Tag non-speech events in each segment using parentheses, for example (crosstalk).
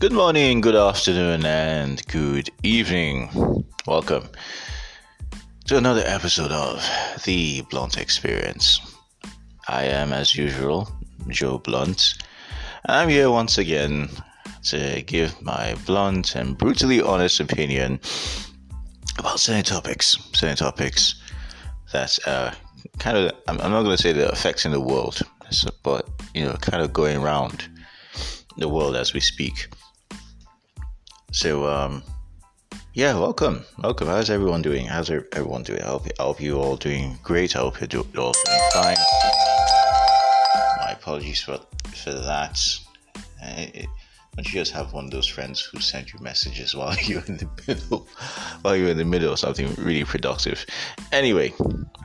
Good morning, good afternoon, and good evening. Welcome to another episode of The Blunt Experience. I am, as usual, Joe Blunt, I'm here once again to give my blunt and brutally honest opinion about certain topics, certain topics that uh, are kind of, I'm not going to say they're affecting the world, but, you know, kind of going around the world as we speak. So, um, yeah, welcome, welcome. How's everyone doing? How's everyone doing? I hope, I hope you all doing great. I hope you're all doing fine. My apologies for for that. Uh, don't you just have one of those friends who send you messages while (laughs) you're in the middle, while you're in the middle of something really productive? Anyway,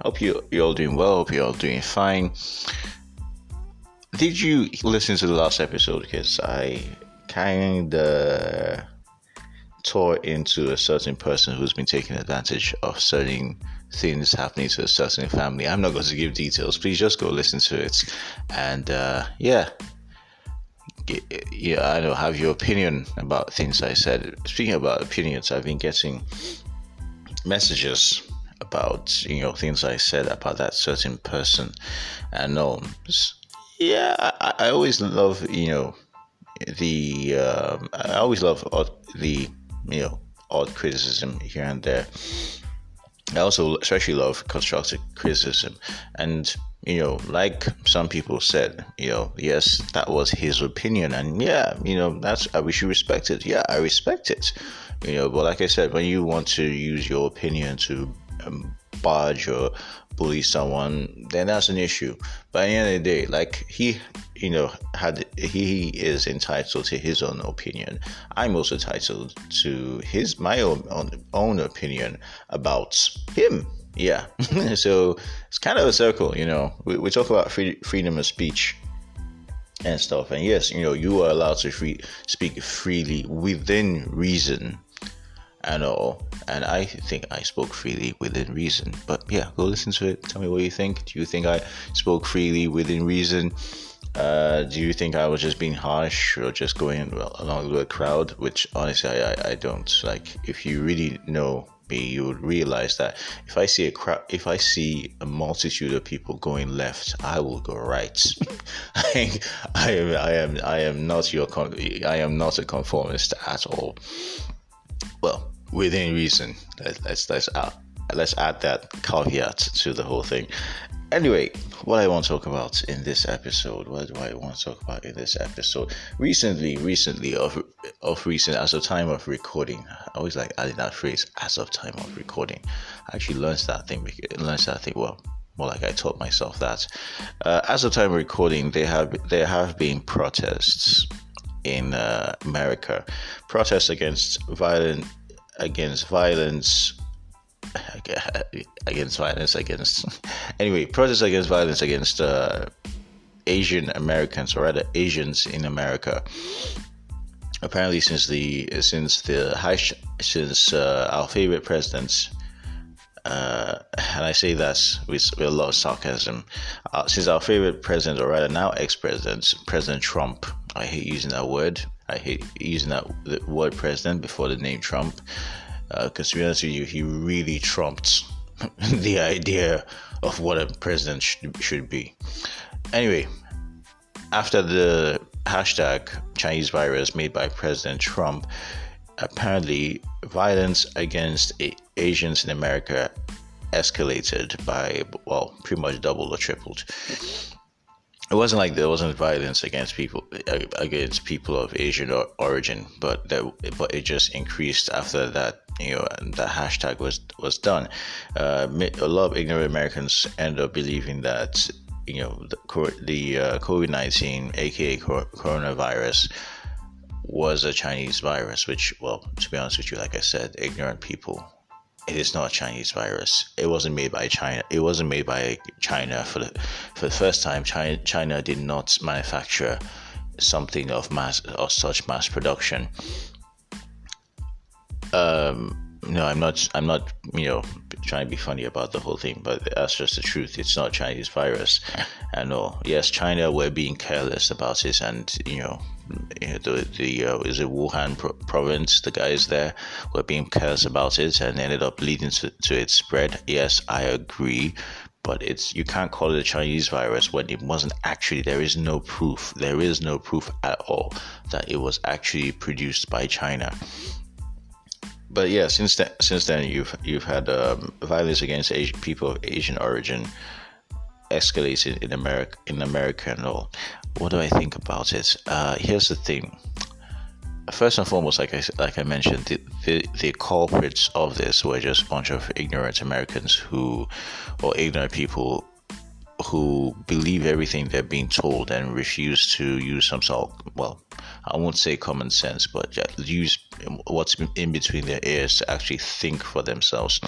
hope you you're all doing well. Hope you're all doing fine. Did you listen to the last episode? Because I kind of tore into a certain person who's been taking advantage of certain things happening to a certain family. I'm not going to give details. Please just go listen to it. And uh, yeah, yeah, I know have your opinion about things I said. Speaking about opinions, I've been getting messages about you know things I said about that certain person, and um, yeah, I, I always love you know the um, I always love the you know odd criticism here and there. I also especially love constructive criticism, and you know, like some people said, you know, yes, that was his opinion, and yeah, you know, that's we should respect it. Yeah, I respect it. You know, but like I said, when you want to use your opinion to um, barge or bully someone, then that's an issue. But at the end of the day, like he, you know, had he is entitled to his own opinion. I'm also entitled to his my own own, own opinion about him. Yeah, (laughs) so it's kind of a circle, you know. We, we talk about free, freedom of speech and stuff, and yes, you know, you are allowed to free speak freely within reason and all. And I think I spoke freely within reason. But yeah, go listen to it. Tell me what you think. Do you think I spoke freely within reason? Uh, do you think I was just being harsh or just going along with the crowd? Which honestly, I, I, I don't. Like, if you really know me, you would realize that if I see a crowd, if I see a multitude of people going left, I will go right. (laughs) I, I am, I am, I am not your, con- I am not a conformist at all. Well, within reason. Let's let's add, let's add that caveat to the whole thing. Anyway, what I want to talk about in this episode, what do I want to talk about in this episode? Recently, recently, of of recent, as of time of recording, I always like adding that phrase, as of time of recording. I actually learned that thing, learned that thing well more like I taught myself that. Uh, as of time of recording, there have there have been protests in uh, America, protests against violent (laughs) against violence against violence (laughs) against anyway protests against violence against uh, asian americans or rather asians in america apparently since the since the high since uh, our favorite presidents uh, and I say that with, with a lot of sarcasm. Uh, since our favorite president, or rather now ex-president, President Trump, I hate using that word. I hate using that word president before the name Trump. Because uh, to be honest with you, he really trumped (laughs) the idea of what a president should, should be. Anyway, after the hashtag Chinese virus made by President Trump, apparently violence against Asians in America escalated by, well, pretty much doubled or tripled it wasn't like there wasn't violence against people against people of Asian origin, but that but it just increased after that. You know, the hashtag was was done. Uh, a lot of ignorant Americans end up believing that you know the, the uh, COVID nineteen, aka coronavirus, was a Chinese virus. Which, well, to be honest with you, like I said, ignorant people it is not a Chinese virus. It wasn't made by China. It wasn't made by China for the for the first time. China China did not manufacture something of mass or such mass production. Um, no, I'm not. I'm not. You know, trying to be funny about the whole thing, but that's just the truth. It's not Chinese virus, and all. Yes, China were being careless about it, and you know, the the uh, is it Wuhan pro- province? The guys there were being careless about it, and ended up leading to, to its spread. Yes, I agree, but it's you can't call it a Chinese virus when it wasn't actually. There is no proof. There is no proof at all that it was actually produced by China but yeah, since then, since then you've you've had um, violence against Asian people of Asian origin escalated in America in America and all. What do I think about it? Uh, here's the thing. First and foremost, like I like I mentioned, the, the, the culprits of this were just a bunch of ignorant Americans who, or ignorant people who believe everything they're being told and refuse to use some sort of, well, I won't say common sense, but use what's in between their ears to actually think for themselves.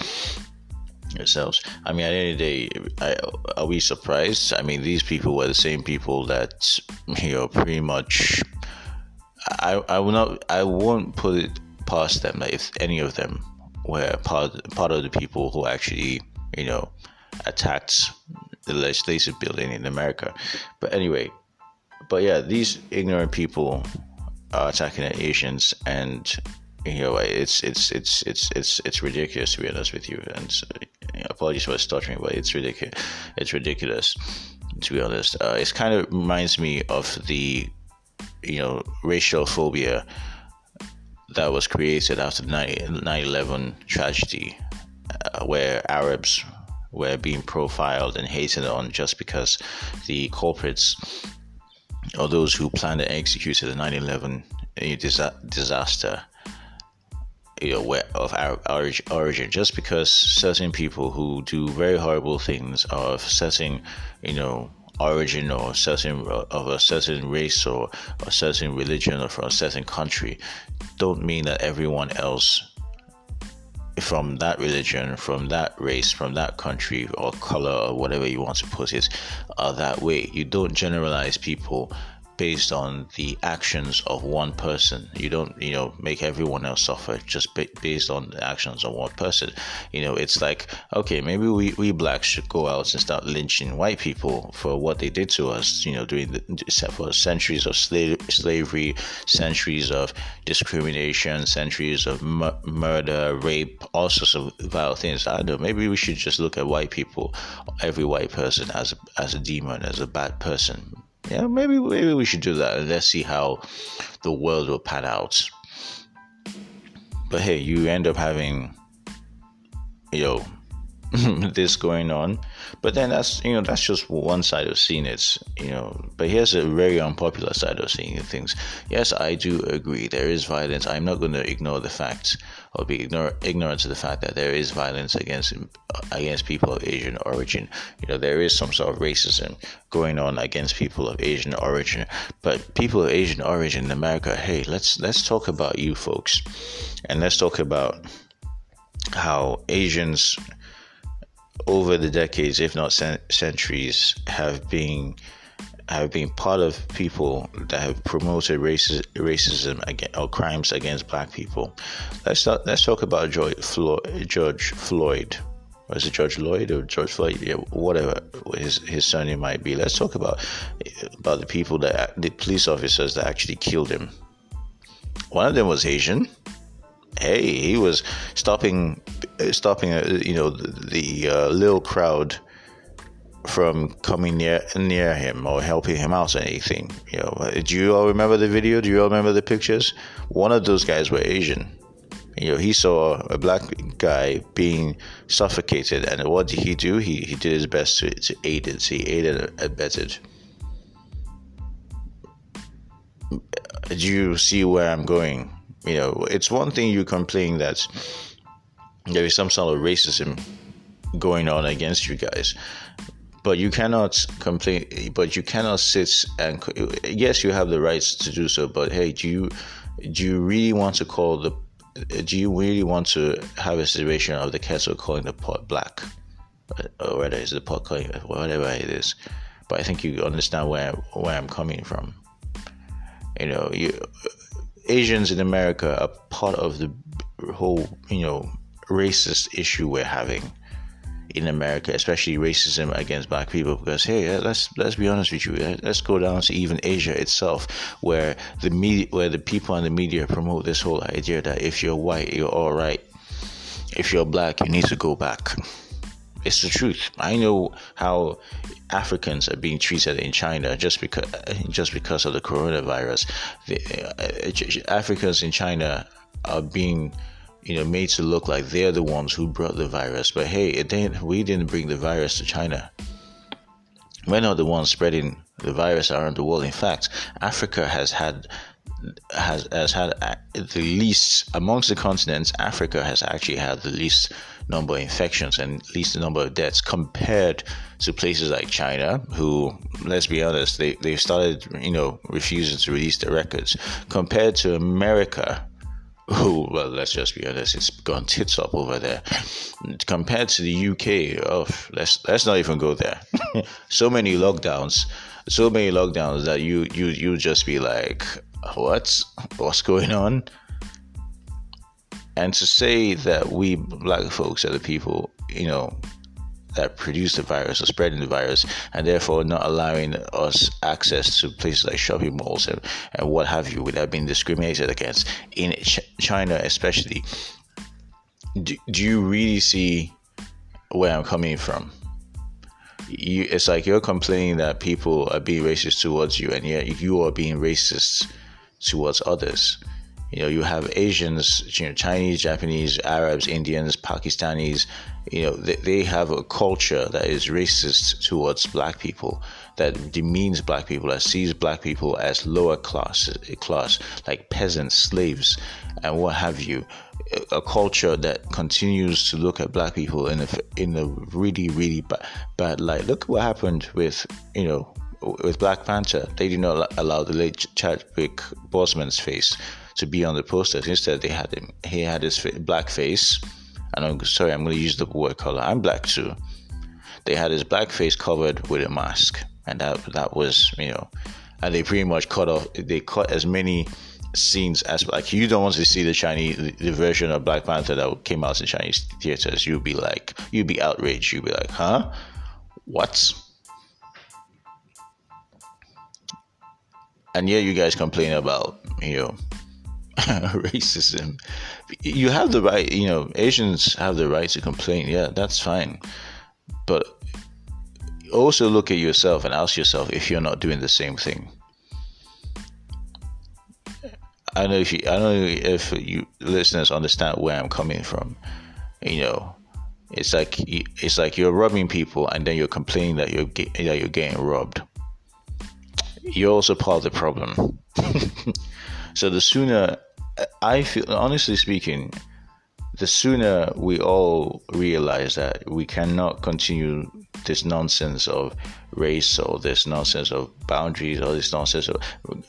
Yourselves. I mean, at the end of the day, I, are we surprised? I mean, these people were the same people that you know pretty much. I I will not. I won't put it past them that if any of them were part part of the people who actually you know attacked the legislative building in America. But anyway, but yeah, these ignorant people are attacking Asians, and you know it's it's it's it's it's it's ridiculous to be honest with you. And so, apologies for stuttering, but it's ridiculous. It's ridiculous to be honest. Uh, it kind of reminds me of the you know racial phobia that was created after the 9 11 tragedy, uh, where Arabs were being profiled and hated on just because the culprits or those who planned and executed the 9/11 disaster you know, of our origin, just because certain people who do very horrible things are of certain, you know, origin or certain of a certain race or a certain religion or from a certain country, don't mean that everyone else from that religion, from that race, from that country or color or whatever you want to put it, are that way. You don't generalize people based on the actions of one person. You don't, you know, make everyone else suffer just based on the actions of one person. You know, it's like, okay, maybe we, we blacks should go out and start lynching white people for what they did to us, you know, during the for centuries of slave, slavery, centuries of discrimination, centuries of murder, rape, all sorts of vile things. I don't know, maybe we should just look at white people, every white person as as a demon, as a bad person yeah, maybe maybe we should do that and let's see how the world will pan out. But hey, you end up having, you know, (laughs) this going on. But then that's you know that's just one side of seeing it, you know. But here's a very unpopular side of seeing things. Yes, I do agree there is violence. I'm not going to ignore the fact or be ignore, ignorant to the fact that there is violence against against people of Asian origin. You know there is some sort of racism going on against people of Asian origin. But people of Asian origin in America, hey, let's let's talk about you folks, and let's talk about how Asians over the decades, if not centuries, have been have been part of people that have promoted racism, racism against, or crimes against black people. Let's talk, let's talk about George Floyd. George Floyd. Was it George Lloyd or George Floyd? Yeah, whatever his his surname might be. Let's talk about about the people that the police officers that actually killed him. One of them was Asian hey, he was stopping, stopping, uh, you know, the, the uh, little crowd from coming near near him or helping him out or anything. You know, do you all remember the video? Do you all remember the pictures? One of those guys were Asian. You know, he saw a black guy being suffocated, and what did he do? He he did his best to, to aid it. He aided and abetted. Do you see where I'm going? You know, it's one thing you complain that there is some sort of racism going on against you guys, but you cannot complain. But you cannot sit and yes, you have the rights to do so. But hey, do you do you really want to call the do you really want to have a situation of the kettle calling the pot black, or whether it's the pot calling whatever it is? But I think you understand where where I'm coming from. You know, you Asians in America are part of the whole, you know, racist issue we're having in America, especially racism against black people. Because hey, let's let's be honest with you. Let's go down to even Asia itself, where the media, where the people in the media promote this whole idea that if you're white, you're all right. If you're black, you need to go back. It's the truth. I know how Africans are being treated in China just because just because of the coronavirus. The, uh, Africans in China are being you know, made to look like they're the ones who brought the virus. But hey, it didn't, we didn't bring the virus to China. We're not the ones spreading the virus around the world. In fact, Africa has had has has had the least amongst the continents. Africa has actually had the least number of infections and least number of deaths compared to places like China, who, let's be honest, they they started you know refusing to release their records. Compared to America, Oh, well, let's just be honest, it's gone tits up over there. Compared to the UK, oh, let's let's not even go there. (laughs) so many lockdowns, so many lockdowns that you you you just be like, what? What's going on? And to say that we black folks are the people, you know, that produce the virus or spreading the virus, and therefore not allowing us access to places like shopping malls and, and what have you without being discriminated against. In Ch- China, especially, do, do you really see where I'm coming from? You, it's like you're complaining that people are being racist towards you, and yet you are being racist towards others. You know, you have Asians, you know, Chinese, Japanese, Arabs, Indians, Pakistanis. You know, they, they have a culture that is racist towards black people, that demeans black people, that sees black people as lower class, class like peasants, slaves, and what have you. A culture that continues to look at black people in a in a really really bad, bad light. Look what happened with you know with Black Panther. They did not allow the late Chadwick Boseman's face to be on the posters. Instead, they had him. He had his black face, and I'm sorry, I'm going to use the word color. I'm black too. They had his black face covered with a mask, and that that was you know, and they pretty much cut off. They cut as many scenes as like you don't want to see the Chinese the version of Black Panther that came out in Chinese theaters. You'd be like, you'd be outraged. You'd be like, huh, what? And yet you guys complain about you know (laughs) racism. You have the right, you know, Asians have the right to complain. Yeah, that's fine. But also look at yourself and ask yourself if you're not doing the same thing. I know if you, I know if you listeners understand where I'm coming from. You know, it's like it's like you're robbing people and then you're complaining that you're that you're getting robbed. You're also part of the problem. (laughs) so the sooner I feel, honestly speaking, the sooner we all realize that we cannot continue this nonsense of race or this nonsense of boundaries or this nonsense of,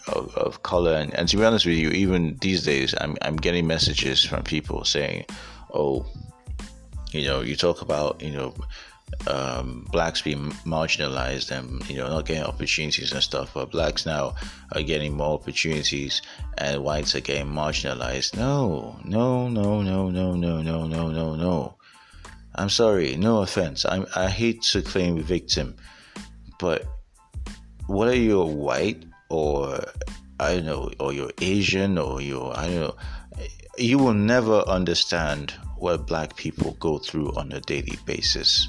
of, of color. And, and, to be honest with you, even these days, I'm, I'm getting messages from people saying, oh, you know, you talk about, you know, um, blacks being marginalized and you know not getting opportunities and stuff, but blacks now are getting more opportunities and whites are getting marginalized. No, no, no, no, no, no, no, no, no, no. I'm sorry, no offense. I I hate to claim victim, but whether you're white or I don't know, or you're Asian or you're I don't know, you will never understand what black people go through on a daily basis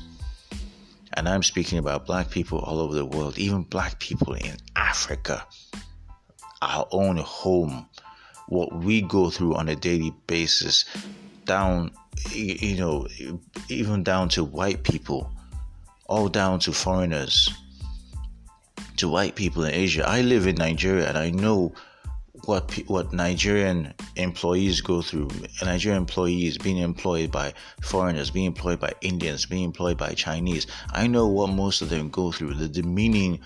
and I'm speaking about black people all over the world, even black people in Africa, our own home, what we go through on a daily basis, down, you know, even down to white people, all down to foreigners, to white people in Asia. I live in Nigeria and I know what what Nigerian employees go through. Nigerian employees being employed by foreigners, being employed by Indians, being employed by Chinese. I know what most of them go through. The demeaning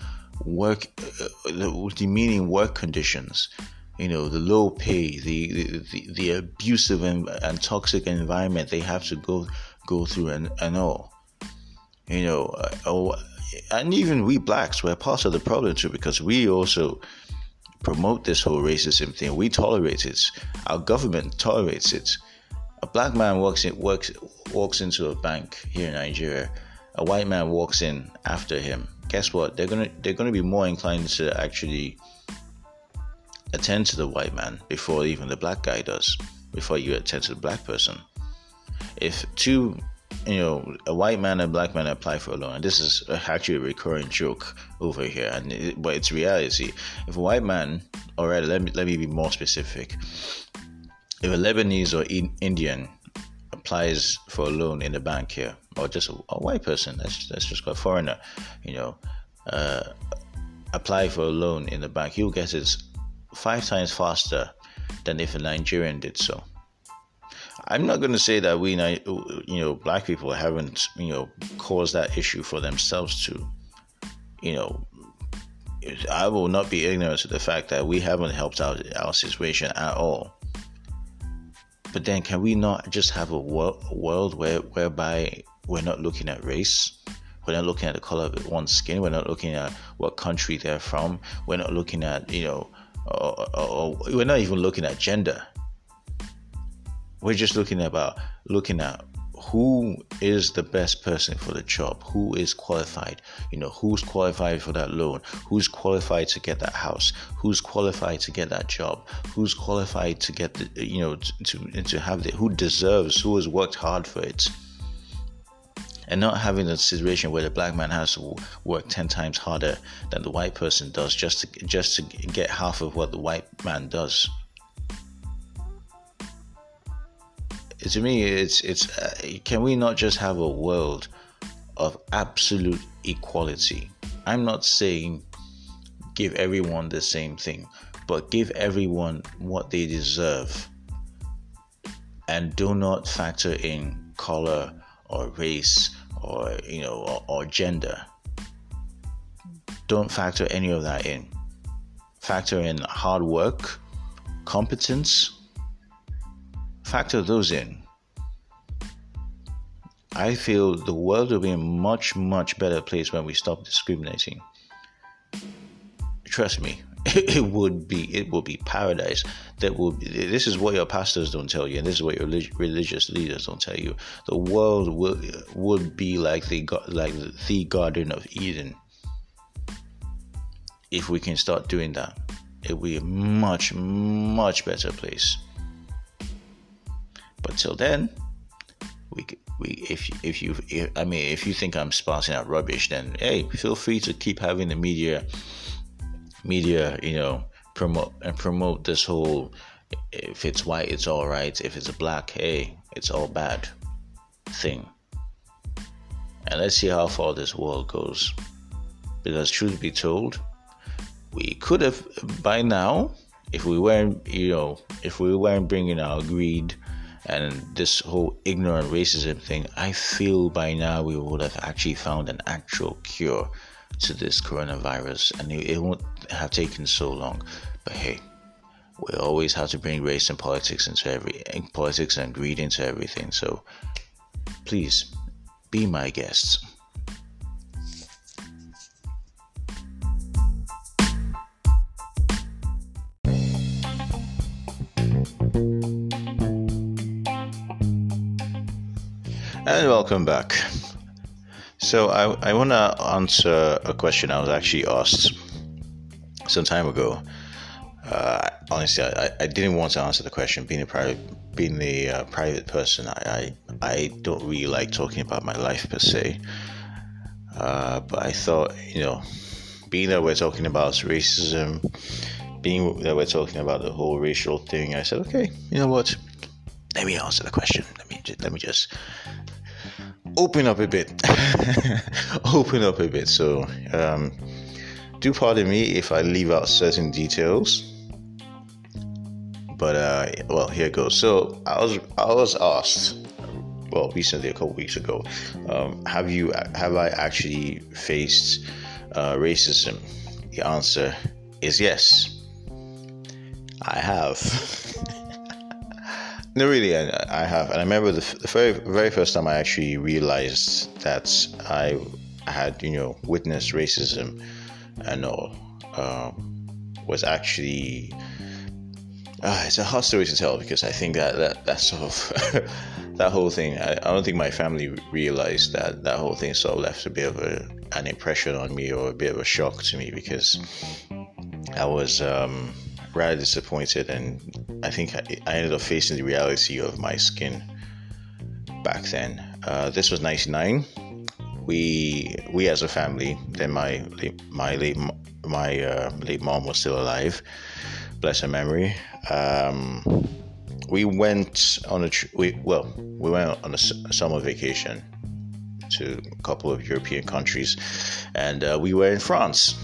work, uh, the demeaning work conditions. You know, the low pay, the the, the abusive and, and toxic environment they have to go go through, and, and all. You know, uh, oh, and even we blacks, we're part of the problem too because we also promote this whole racism thing. We tolerate it. Our government tolerates it. a black man walks in works walks into a bank here in Nigeria, a white man walks in after him. Guess what? They're gonna they're gonna be more inclined to actually attend to the white man before even the black guy does. Before you attend to the black person. If two you know, a white man and black man apply for a loan. And this is actually a recurring joke over here, and it, but it's reality. If a white man, or rather, let me let me be more specific. If a Lebanese or Indian applies for a loan in the bank here, or just a, a white person, that's that's just a foreigner, you know, uh, apply for a loan in the bank, he'll get it five times faster than if a Nigerian did so. I'm not going to say that we, you know, black people haven't, you know, caused that issue for themselves to, you know, I will not be ignorant to the fact that we haven't helped out our situation at all. But then, can we not just have a world where whereby we're not looking at race? We're not looking at the color of one's skin. We're not looking at what country they're from. We're not looking at, you know, or, or, or we're not even looking at gender we're just looking about looking at who is the best person for the job who is qualified you know who's qualified for that loan who's qualified to get that house who's qualified to get that job who's qualified to get the you know to to have the who deserves who has worked hard for it. And not having a situation where the black man has to work 10 times harder than the white person does just to just to get half of what the white man does to me, it's it's. Uh, can we not just have a world of absolute equality? I'm not saying give everyone the same thing, but give everyone what they deserve, and do not factor in color or race or you know or, or gender. Don't factor any of that in. Factor in hard work, competence factor those in, I feel the world will be a much, much better place when we stop discriminating. Trust me, (laughs) it would be it will be paradise. That will be, this is what your pastors don't tell you, and this is what your religious leaders don't tell you. The world will would be like the like the Garden of Eden if we can start doing that. It will be a much, much better place. But till then, we we if if you if, I mean if you think I'm spouting out rubbish, then hey, feel free to keep having the media media you know promote and promote this whole if it's white it's all right. If it's black hey it's all bad thing. And let's see how far this world goes. Because truth be told we could have by now if we weren't you know if we weren't bringing our greed and this whole ignorant racism thing, I feel by now we would have actually found an actual cure to this coronavirus and it, it won't have taken so long. But hey, we always have to bring race and politics into every politics and greed into everything. So please be my guests. And welcome back. So I, I want to answer a question I was actually asked some time ago. Uh, honestly, I, I didn't want to answer the question. Being a private, being a uh, private person, I, I, I don't really like talking about my life per se. Uh, but I thought, you know, being that we're talking about racism, being that we're talking about the whole racial thing, I said, okay, you know what? Let me answer the question. Let me let me just open up a bit. (laughs) open up a bit. So, um, do pardon me if I leave out certain details. But uh, well, here goes. So I was I was asked, well, recently a couple weeks ago, um, have you have I actually faced uh, racism? The answer is yes. I have. (laughs) No, really, I, I have, and I remember the, the, very very first time I actually realized that I had you know witnessed racism and all um, was actually uh, it's a hard story to tell because I think that that, that sort of (laughs) that whole thing. I, I, don't think my family realized that that whole thing sort of left a bit of a, an impression on me or a bit of a shock to me because I was um, rather disappointed, and I think I, ended up facing the reality of my skin back then. Uh, this was '99. We we as a family. Then my my late my uh, late mom was still alive bless her memory. Um, we went on a tr- we well we went on a, a, summer vacation to a couple of European countries, and uh, we were in France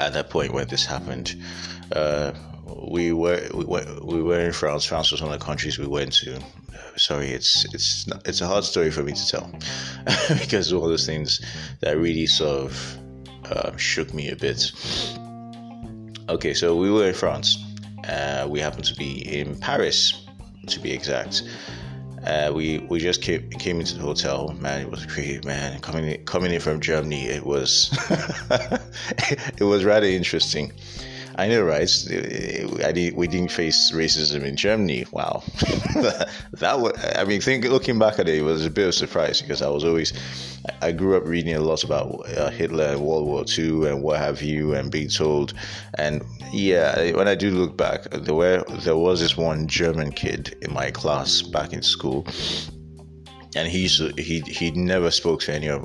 at that point when this happened. Uh, we were we were we were in France. France was one of the countries we went to. Sorry, it's it's not, it's a hard story for me to tell (laughs) because all those things that really sort of uh, shook me a bit. Okay, so we were in France. Uh, we happened to be in Paris, to be exact. Uh, we we just came, came into the hotel. Man, it was great. Man, coming in, coming in from Germany, it was (laughs) it was rather interesting. I know, right? I did, we didn't face racism in Germany. Wow, (laughs) that, was. I mean, think looking back at it, it was a bit of a surprise because I was always, I grew up reading a lot about uh, Hitler and World War II and what have you, and being told, and yeah, when I do look back, there were there was this one German kid in my class back in school and he's he he never spoke to any of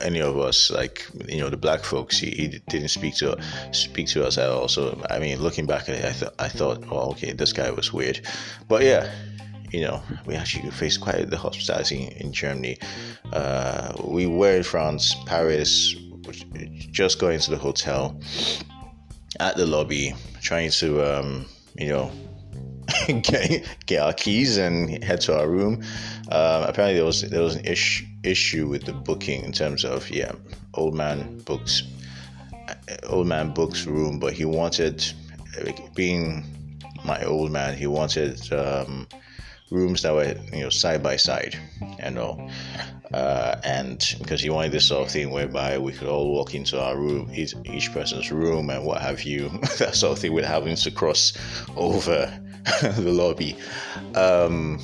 any of us like you know the black folks. He, he didn't speak to speak to us at all. So i mean looking back at it i thought i thought oh okay this guy was weird. But yeah you know we actually faced quite the hospitality in, germany. Uh, we were in france paris just going to the hotel at the lobby trying to um, you know (laughs) get, get our keys and head to our room. Um, apparently, there was there was an ish, issue with the booking in terms of yeah, old man books, old man books room, but he wanted, being my old man, he wanted um, rooms that were you know side by side and all. Uh, and because he wanted this sort of thing whereby we could all walk into our room, each, each person's room, and what have you, (laughs) that sort of thing, without having to cross over (laughs) the lobby. Um,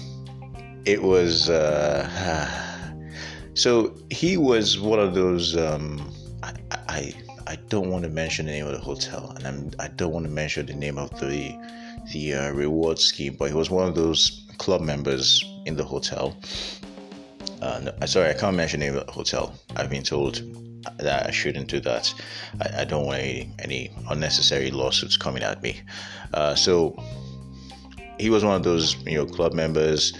it was uh, so he was one of those. Um, I, I I don't want to mention the name of the hotel, and I'm, I do not want to mention the name of the the uh, reward scheme, but he was one of those club members in the hotel. Uh, no, sorry, I can't mention the name of the hotel. I've been told that I shouldn't do that. I, I don't want any, any, unnecessary lawsuits coming at me. Uh, so he was one of those you know club members,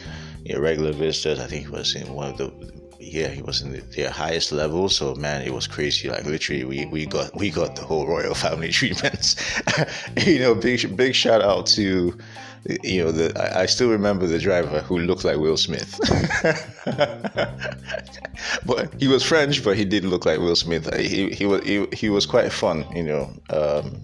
you know, regular visitors. I think he was in one of the yeah he was in the, highest level. So man, it was crazy. Like literally, we, we got we got the whole royal family (laughs) treatments. (laughs) you know, big big shout out to you know the I, I still remember the driver who looked like Will Smith. (laughs) but he was French, but he did look like Will Smith. He he was he, he was quite fun. You know. Um,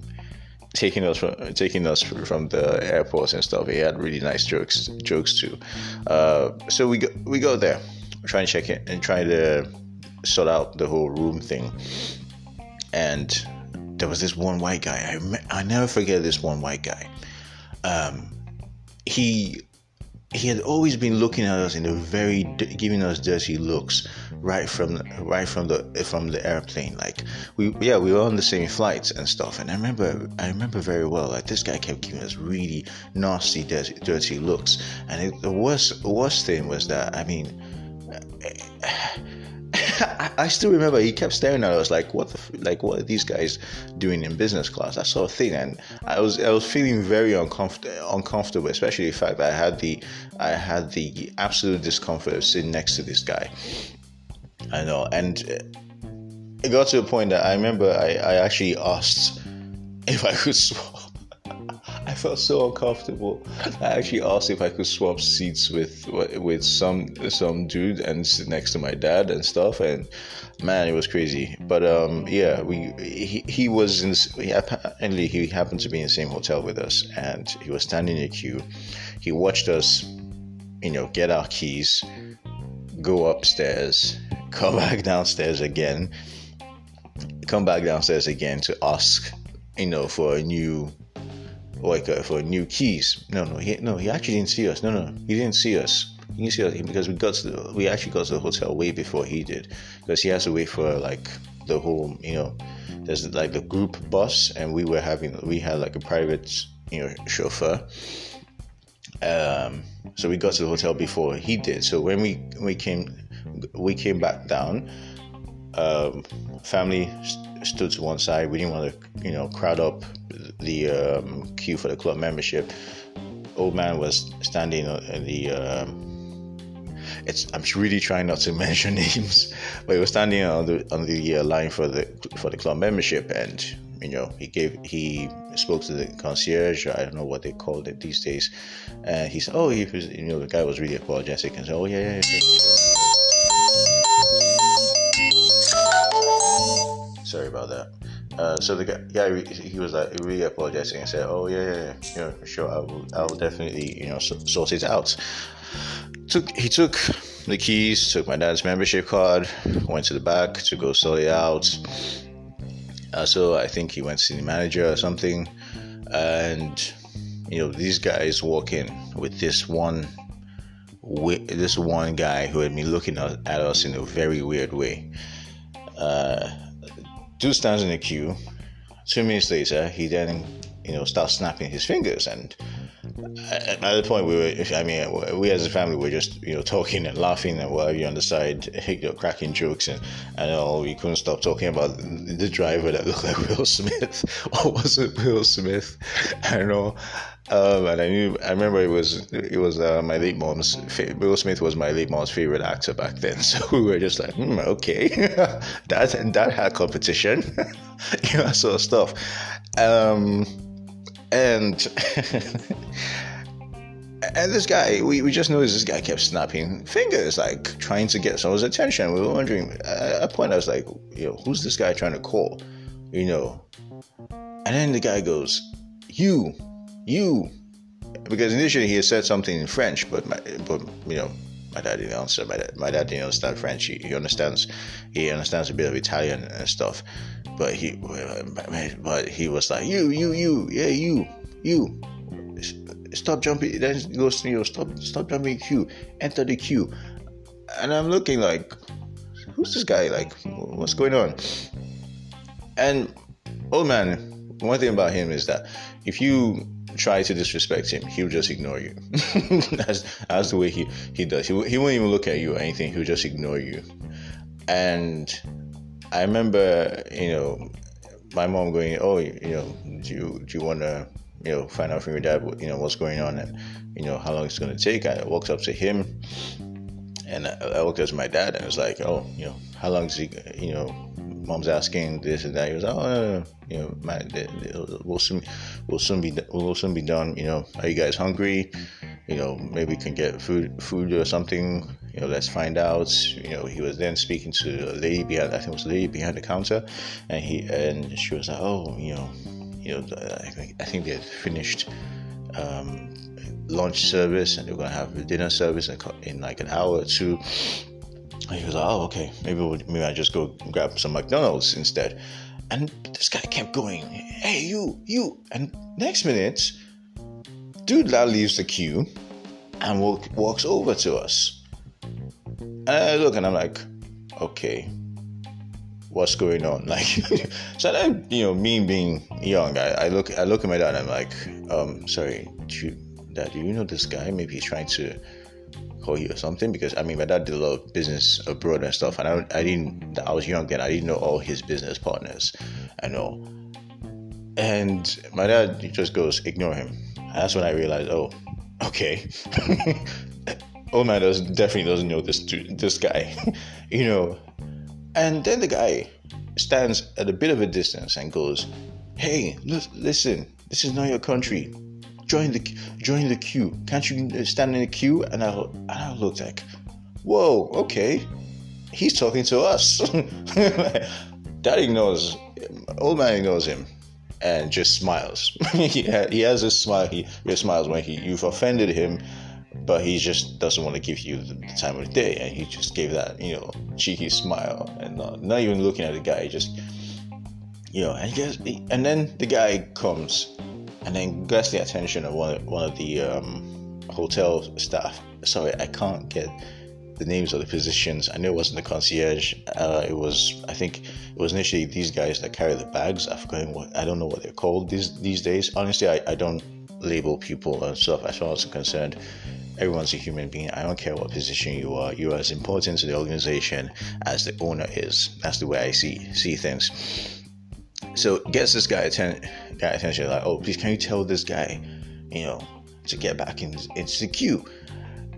taking us from taking us from the airports and stuff. He had really nice jokes jokes too. Uh, so we go we go there, try and check it and try to sort out the whole room thing. And there was this one white guy. I I never forget this one white guy. Um, he he had always been looking at us in a very giving us dirty looks right from right from the from the airplane. Like we yeah we were on the same flights and stuff. And i remember i remember very well like this guy kept giving us really nasty dirty, dirty looks. And it, the worst worst thing was that i mean (laughs) I, still remember he kept staring at us like, what the, like what are these guys doing in business class? That sort of thing. And I was, I was feeling very uncomfortable, uncomfortable, especially the fact that I had the, I had the absolute discomfort of sitting next to this guy. I know, and it got to a point that I remember I, I actually asked if I could (laughs) swap felt so uncomfortable. I actually asked if I could swap seats with with some some dude and sit next to my dad and stuff, and man, it was crazy. But um, yeah, we he, he was in he apparently he happened to be in the same hotel with us, and he was standing in a queue. He watched us, you know, get our keys, go upstairs, (laughs) come back downstairs again, come back downstairs again to ask, you know, for a new like uh, for new keys. No, no, he no, he actually didn't see us. No, no, he didn't see us. He didn't see us because we got to the, we actually got to the hotel way before he did because he has to wait for like the whole you know there's like the group bus and we were having we had like a private you know chauffeur um so we got to the hotel before he did so when we we came we came back down um family stood to one side we didn't want to you know crowd up the um, queue for the club membership old man was standing in the um, it's I'm really trying not to (laughs) mention names, but he was standing on the on the uh, line for the for the club membership, and you know he gave he spoke to the concierge. I don't know what they called it these days, and he said, "Oh, he was you know the guy was really apologetic and said, oh yeah yeah." yeah Sorry about that. Uh, so the guy, he was like really apologizing and said, "Oh yeah, yeah, yeah. sure, I will, I will definitely, you know, sort it out." took he took the keys, took my dad's membership card, went to the back to go sort it out. Uh, so I think he went to the manager or something, and you know these guys walking with this one with this one guy who had been looking at us in a very weird way. Uh, dude stands in the queue. Two minutes later, he then you know starts snapping his fingers and uh, at, the point we were, I mean, we as a family were just you know talking and laughing and whatever you on the side, you know, cracking jokes and and all. We couldn't stop talking about the driver that looked like Will Smith. (laughs) or was it Will Smith? I don't know. Um, and I knew, I remember it was it was uh, my late mom's. Will Smith was my late mom's favorite actor back then. (laughs) So we were just like, hmm, okay, (laughs) that that had competition, (laughs) you know, sort of stuff. Um, and and this guy, we, we just noticed this guy kept snapping fingers, like trying to get someone's attention. We were wondering, at a point, I was like, you know, who's this guy trying to call? You know, and then the guy goes, you, you, because initially he had said something in French, but my, but you know, my dad didn't answer. My dad, my dad didn't understand French. He, he understands, he understands a bit of Italian and stuff but he but he was like you you you yeah you you stop jumping then he goes you know stop stop jumping queue enter the queue and i'm looking like who's this guy like what's going on and old man one thing about him is that if you try to disrespect him, he'll just ignore you. (laughs) that's, that's the way he, he does. He, he won't even look at you or anything, he'll just ignore you. And I remember, you know, my mom going, "Oh, you know, do you do you want to, you know, find out from your dad, what, you know, what's going on and you know how long it's going to take?" I walked up to him, and I, I looked at my dad and I was like, "Oh, you know, how long is he, you know?" Mom's asking this and that. He was, like, "Oh, you know, my, we'll soon, we'll soon be, we'll soon be done. You know, are you guys hungry? You know, maybe we can get food, food or something." you know, let's find out. You know, he was then speaking to a lady behind, I think it was a lady behind the counter, and he and she was like, oh, you know, you know, I think, they had finished um, lunch service and they were gonna have dinner service in, in like an hour or two. He was like, oh, okay, maybe we'll, maybe I just go grab some McDonald's instead. And this guy kept going, hey, you, you. And next minute, dude now leaves the queue and walk, walks over to us. And I look and I'm like, okay, what's going on? (laughs) Like, so then, you know, me being young, I, I, look, I look at my dad and I'm like, um, sorry, do you, dad, do you know this guy? Maybe he's trying to or something. Because I mean, my dad did a lot of business abroad and stuff, and I, I didn't, I was young then, I didn't know all his business partners and all. And my dad just goes, ignore him. And that's when I realized, oh, okay. (laughs) old man does definitely doesn't know this this guy, (laughs) you know. And then the guy stands at a bit of a distance and goes, "Hey, listen, this is not your country. Join the join the queue. Can't you uh, stand in the queue?" And I and I looked like, "Whoa, okay." He's talking to us. (laughs) Daddy knows, old man knows him, and just smiles. (laughs) he, has a smile. He, he smiles when he you've offended him but he just doesn't want to give you the time of the day and he just gave that you know cheeky smile and not, not even looking at the guy just you know and, gets, and then the guy comes and then gets the attention of one one of the um, hotel staff. Sorry, I can't get the names of the positions. I know it wasn't the concierge. Uh, it was, I think, it was initially these guys that carry the bags. I've forgotten what I don't know what they're called these these days. Honestly, I, I don't label people and stuff as far as I'm concerned. Everyone's a human being. I don't care what position you are. You are as important to the organization as the owner is. That's the way I see see things. So gets this guy atten- guy attention. Like, oh, please, can you tell this guy, you know, to get back in, into the queue?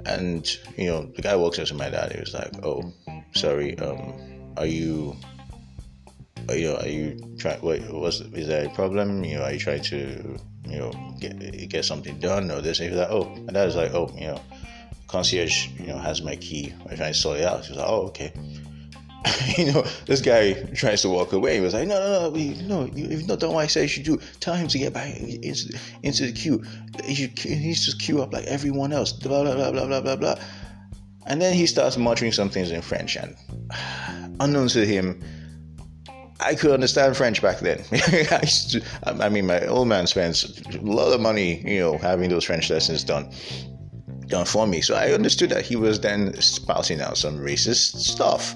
And you know, the guy walks up to my dad. He was like, "Oh, sorry. Um, are you, are you, are you trying? Wait, was is there a problem? You know, are you trying to, you know, get get something done or this?" And he was like, "Oh," and dad was like, "Oh, you know, concierge, you know, has my key. Trying to sort it out." He was like, "Oh, okay." (laughs) you know, this guy tries to walk away. He was like, no, no, no, we, no, you, if not done what I say you should do, tell him to get back into, into the queue. He, should, he needs to queue up like everyone else, blah, blah, blah, blah, blah, blah, blah. And then he starts muttering some things in French, and (sighs) unknown to him, I could understand French back then. (laughs) I, to, I mean, my old man spends a lot of money, you know, having those French lessons done done for me. So I understood that he was then spouting out some racist stuff.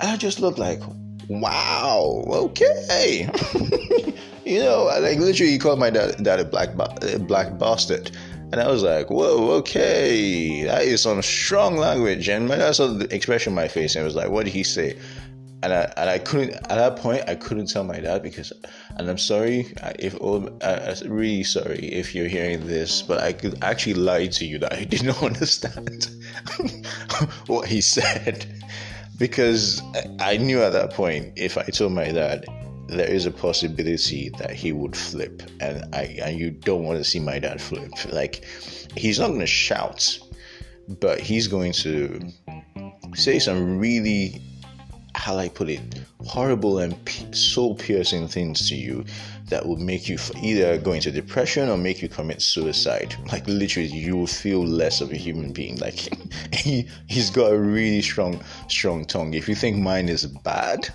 I just looked like, wow, okay. (laughs) you know, like literally he called my dad, dad a black black bastard. And I was like, whoa, okay, that is some strong language. And my dad saw the expression on my face and was like, what did he say? And I, and I couldn't, at that point, I couldn't tell my dad because, and I'm sorry if, I'm really sorry if you're hearing this, but I could actually lie to you that I did not (laughs) understand (laughs) what he said because I knew at that point if I told my dad there is a possibility that he would flip. And I and you don't want to see my dad flip. Like he's not going to shout but he's going to say some really how I put it horrible and soul piercing things to you that will make you either go into depression or make you commit suicide. Like literally, you will feel less of a human being. Like (laughs) he he's got a really strong strong tongue. If you think mine is bad,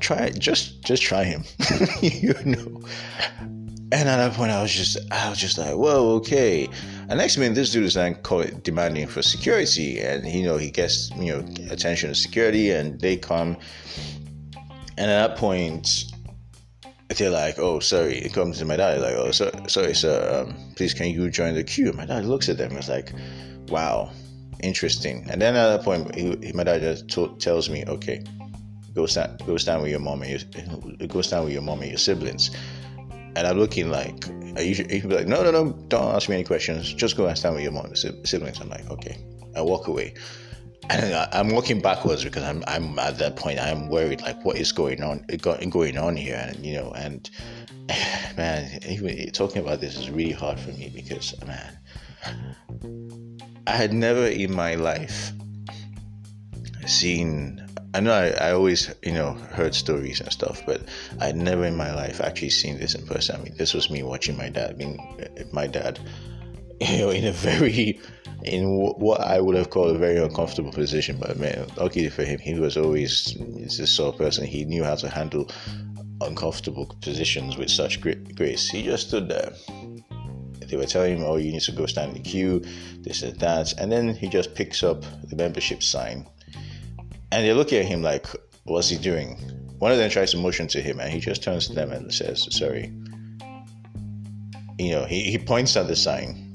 try it. Just just try him. (laughs) you know. And at that point, I was just I was just like, whoa, okay. And next minute, this dude is then demanding for security, and you know he gets you know attention to security, and they come. And at that point, they're like, "Oh, sorry." It comes to my dad, like, "Oh, so, sorry, sir. Um, please, can you join the queue?" My dad looks at them. and It's like, "Wow, interesting." And then at that point, he, my dad just t- tells me, "Okay, go stand, go stand with your mom and your, go stand with your mom and your siblings." And I'm looking like, you, he be like, "No, no, no, don't ask me any questions. Just go and stand with your mom and siblings." I'm like, "Okay." I walk away and I'm walking backwards because I'm I'm at that point I'm worried like what is going on going on here and you know and (sighs) man even talking about this is really hard for me because man I had never in my life seen I know I, I always you know heard stories and stuff but I would never in my life actually seen this in person I mean this was me watching my dad being eh, my dad (laughs) you know in a very in what I would have called a very uncomfortable position. But man, lucky for him, he was always this sort of person. He knew how to handle uncomfortable positions with such great grace. He just stood there. They were telling him, "Oh, you need to go stand in the queue," this and that, and then he just picks up the membership sign, and they're looking at him like, "What's he doing?" One of them tries to motion to him, and he just turns to them and says, "Sorry." You know, he, he points at the sign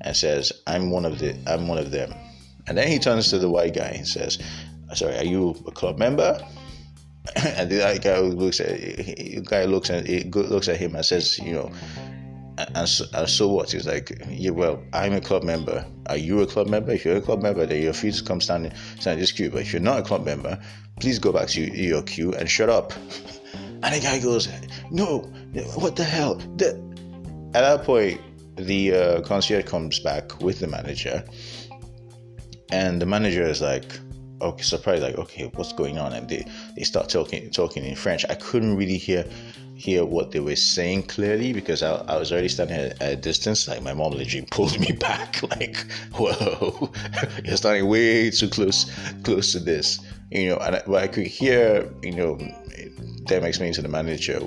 and says, "I'm one of the I'm one of them." And then he turns to the white guy and says, "Sorry, are you a club member?" (laughs) and the guy looks at the guy looks looks at him and says, "You know." And so, and so, what? He's like, yeah, well, I'm a club member. Are you a club member? If you're a club member, then you're free to come stand stand in this queue. But if you're not a club member, please go back to your queue and shut up. (laughs) And the guy goes, no, what the hell? The, at that point, the uh, concierge comes back with the manager, and the manager is like, okay, surprised, like, okay, what's going on? And they, they start talking talking in French. I couldn't really hear hear what they were saying clearly because I, I was already standing at, a distance. Like my mom literally pulled me (laughs) back, like, whoa, (laughs) you're standing way too close close to this, you know. And I, but I could hear, you know, them explaining to the manager,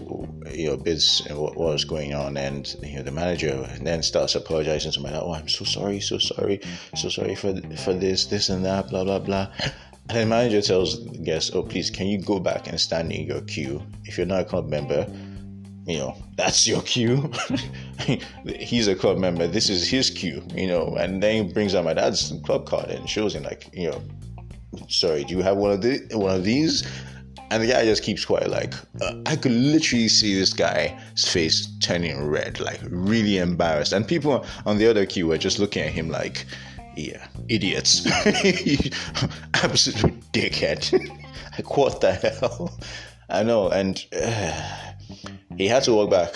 you know bids what, what was going on, and you know the manager then starts apologizing to my dad. Oh, I'm so sorry, so sorry, so sorry for for this, this and that, blah blah blah. And the manager tells the guest, "Oh, please, can you go back and stand in your queue? If you're not a club member, you know (laughs) that's your queue. (laughs) He's a club member. This is his queue. You know." And then he brings out my dad's club card and shows him like, you know, sorry, do you have one of the one of these? And the guy just keeps quiet. Like uh, I could literally see this guy's face turning red, like really embarrassed. And people on the other queue were just looking at him like, "Yeah, idiots, (laughs) absolute dickhead." like (laughs) what the hell? I know, and uh, he had to walk back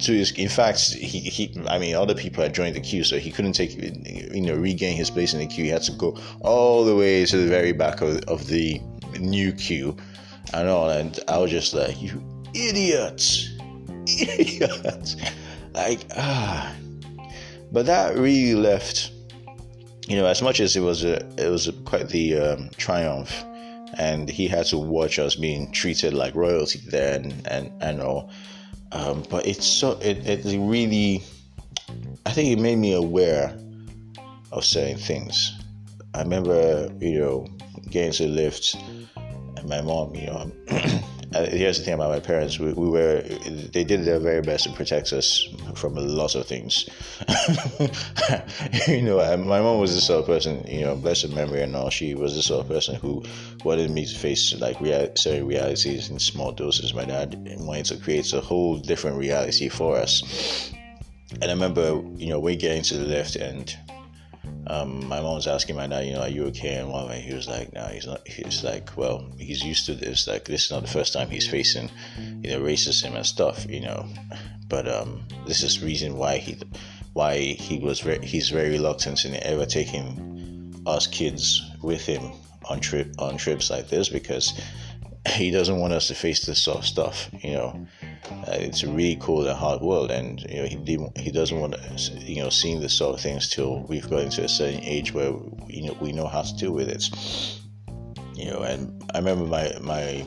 to his. In fact, he, he I mean, other people had joined the queue, so he couldn't take you know regain his place in the queue. He had to go all the way to the very back of, of the new queue and all, and I was just like, you idiots, (laughs) idiots, like ah. But that really left, you know, as much as it was a, it was a, quite the um, triumph, and he had to watch us being treated like royalty then and and all. Um, but it's so it, it really, I think it made me aware of certain things. I remember, you know, getting to the lift and my mom, you know, (clears throat) uh, here's the thing about my parents. We, we, were, they did their very best to protect us from a lot of things. (laughs) you know, my mom was the sort of person, you know, bless her memory and all. She was the sort of person who wanted me to face like real, certain realities in small doses. My dad wanted to create a whole different reality for us. And I remember, you know, we getting to the lift and um, my mom was asking my dad, you know, are you okay? And one way he was like, no, he's not. He's like, well, he's used to this. Like, this is not the first time he's facing, you know, racism and stuff, you know. But um, this is reason why he, why he was very, he's very reluctant in ever taking us kids with him on trip on trips like this because (laughs) he doesn't want us to face this sort of stuff, you know. Uh, it's a really cold and hard world, and you know he he doesn't want to, you know, seeing this sort of things till we've got to a certain age where you know we know how to deal with it. You know, and I remember my my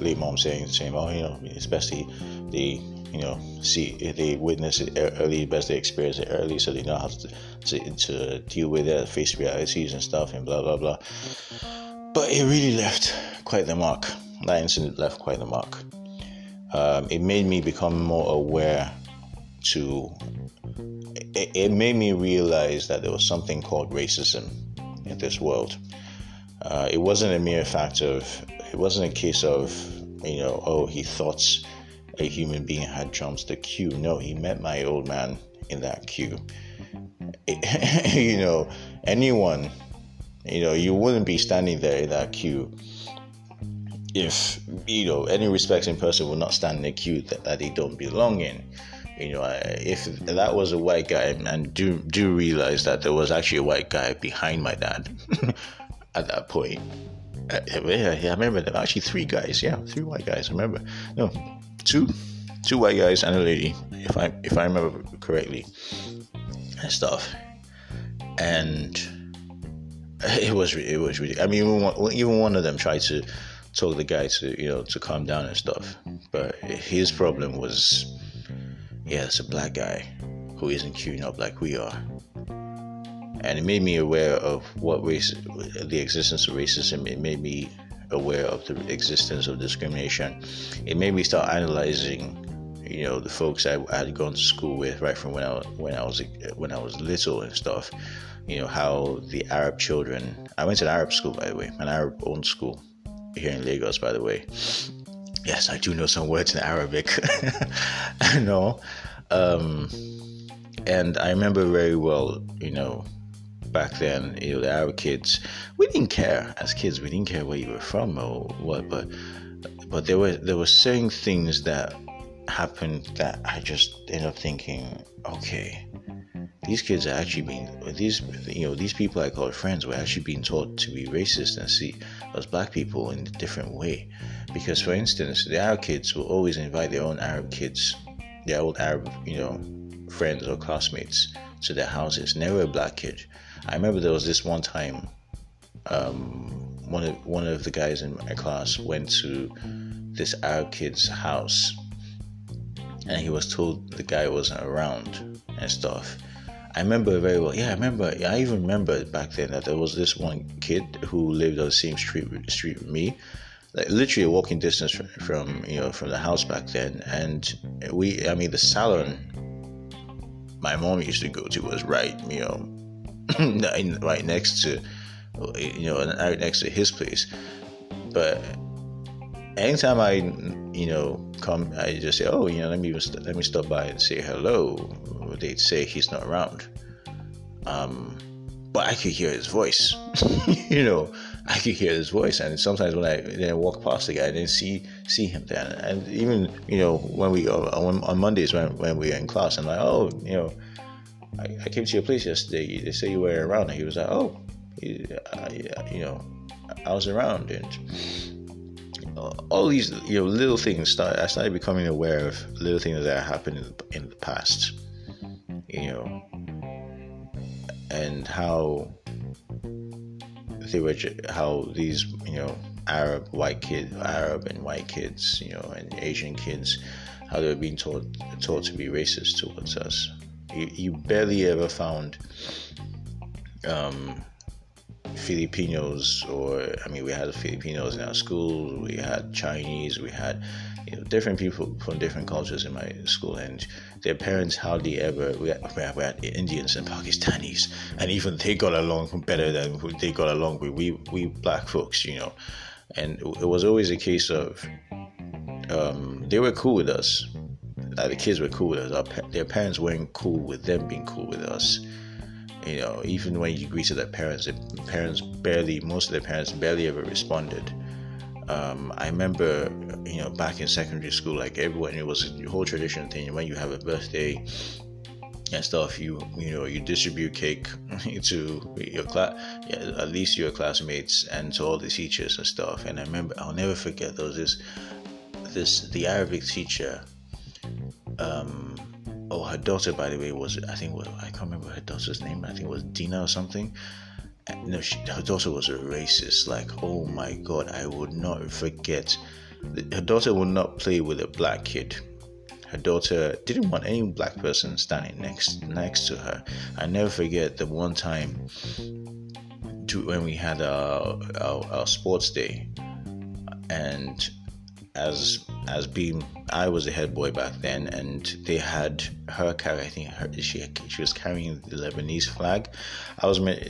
late mom saying the same. Oh, you know, they, they you know see they witness it early, best they experience it early, so they know how to to, to deal with it, face realities and stuff, and blah blah blah. But it really left quite the mark. That incident left quite the mark um, it made me become more aware to it, it, made me realize that there was something called racism in this world. Uh, it wasn't a mere fact of it wasn't a case of you know oh he thought a human being had jumped the queue no he met my old man in that queue it, (laughs) you know anyone you know you wouldn't be standing there in that queue if you know any respecting person will not stand in a queue that, that they don't belong in you know if that was a white guy and do do realize that there was actually a white guy behind my dad (laughs) at that point uh, yeah, yeah, I remember there were actually three guys. Yeah, three white guys. I remember. No, two, two white guys and a lady, if I if I remember correctly, and stuff. And it was it was really. I mean, even one, even one of them tried to told the guy to you know to calm down and stuff. Mm-hmm. But his problem was, yeah, it's a black guy who isn't queuing up like we are, and it made me aware of what race, the existence of racism. It made me aware of the existence of discrimination. It made me start analyzing you know the folks I, I, had gone to school with right from when I when I was when I was little and stuff. You know how the Arab children. I went to an Arab school by the way, an Arab owned school, here in Lagos, by the way. Yes, I do know some words in Arabic. (laughs) I know. Um, and I remember very well, you know, back then, you know, the Arab kids, we didn't care as kids. We didn't care where you were from or what, but but there were there were certain things that happened that I just ended up thinking, okay, these kids are actually being these you know these people I call friends were actually being taught to be racist and see us black people in a different way. Because for instance, the Arab kids will always invite their own Arab kids, their old Arab you know friends or classmates to their houses. Never a black kid. I remember there was this one time. Um, one of one of the guys in my class went to this Arab kid's house and he was told the guy wasn't around and stuff. I remember very well. Yeah, I remember. Yeah, I even remember back then that there was this one kid who lived on the same street street with me, like literally a walking distance from, from you know from the house back then. And we, I mean, the salon my mom used to go to was right, you know, (clears throat) right next to, you know, right next to his place. But anytime I, you know, come, I just say, oh, you know, let me let me stop by and say hello. They'd say he's not around. Um, but I could hear his voice. (laughs) you know, I could hear his voice, and sometimes when I then walk past the guy, I didn't see see him then. And even you know when we on, on Mondays when when we were in class, I'm like, oh, you know, I, I came to your place yesterday. They say you were around, and he was like, oh, he, you know, I was around, and all these you know little things start I started becoming aware of little things that happened in the, in the past you know and how they were how these you know Arab white kids Arab and white kids you know and Asian kids how they were being taught taught to be racist towards us. You, you barely ever found um, Filipinos, or I mean, we had Filipinos in our school, we had Chinese, we had you know, different people from different cultures in my school, and their parents hardly ever. We had, we had Indians and Pakistanis, and even they got along better than they got along with we we black folks, you know. And it was always a case of um, they were cool with us. Like the kids were cool with us. Our, their parents weren't cool with them being cool with us you know, even when you greeted their parents, their parents barely, most of their parents barely ever responded. Um, I remember, you know, back in secondary school, like everyone, it was a whole tradition thing. When you have a birthday and stuff, you you know, you distribute cake (laughs) to your class, at least your classmates and to all the teachers and stuff. And I remember, I'll never forget. There was this, this the Arabic teacher. Um, oh, her daughter, by the way, was I think what I can't remember her daughter's name. I think it was Dina or something. No, she, her daughter was a racist. Like, oh my god, I would not forget. Her daughter would not play with a black kid. Her daughter didn't want any black person standing next next to her. I never forget the one time to when we had our, our, our sports day, and as as being I was the head boy back then, and they had her carry. I think her, she she was carrying the Lebanese flag. I was meant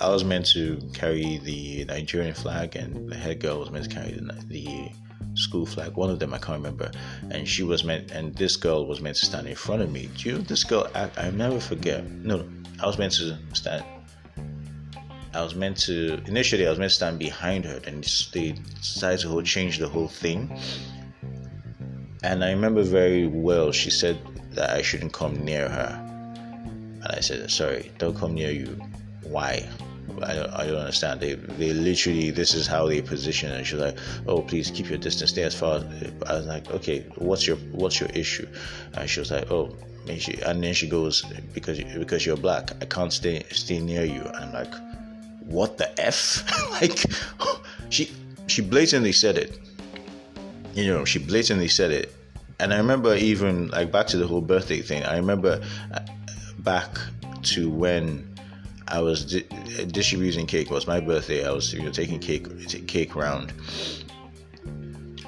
I was meant to carry the Nigerian flag, and the head girl was meant to carry the, the school flag. One of them I can't remember, and she was meant, and this girl was meant to stand in front of me. Do you know this girl? I I never forget. No, I was meant to stand I was meant to initially I was meant to stand behind her, and they decided to change the whole thing. And I remember very well she said that I shouldn't come near her, and I said, "Sorry, don't come near you. Why? I don't, I don't understand. They they literally this is how they position." And she's like, "Oh, please keep your distance. Stay as far." I was like, "Okay, what's your what's your issue?" And she was like, "Oh." And, she, and then she goes because because you're black, I can't stay stay near you. And I'm like, what the f? (laughs) Like she she blatantly said it. You know she blatantly said it. And i remember even like back to the whole birthday thing i remember uh, back to when i was di- distributing cake it was my birthday i was you know taking cake cake round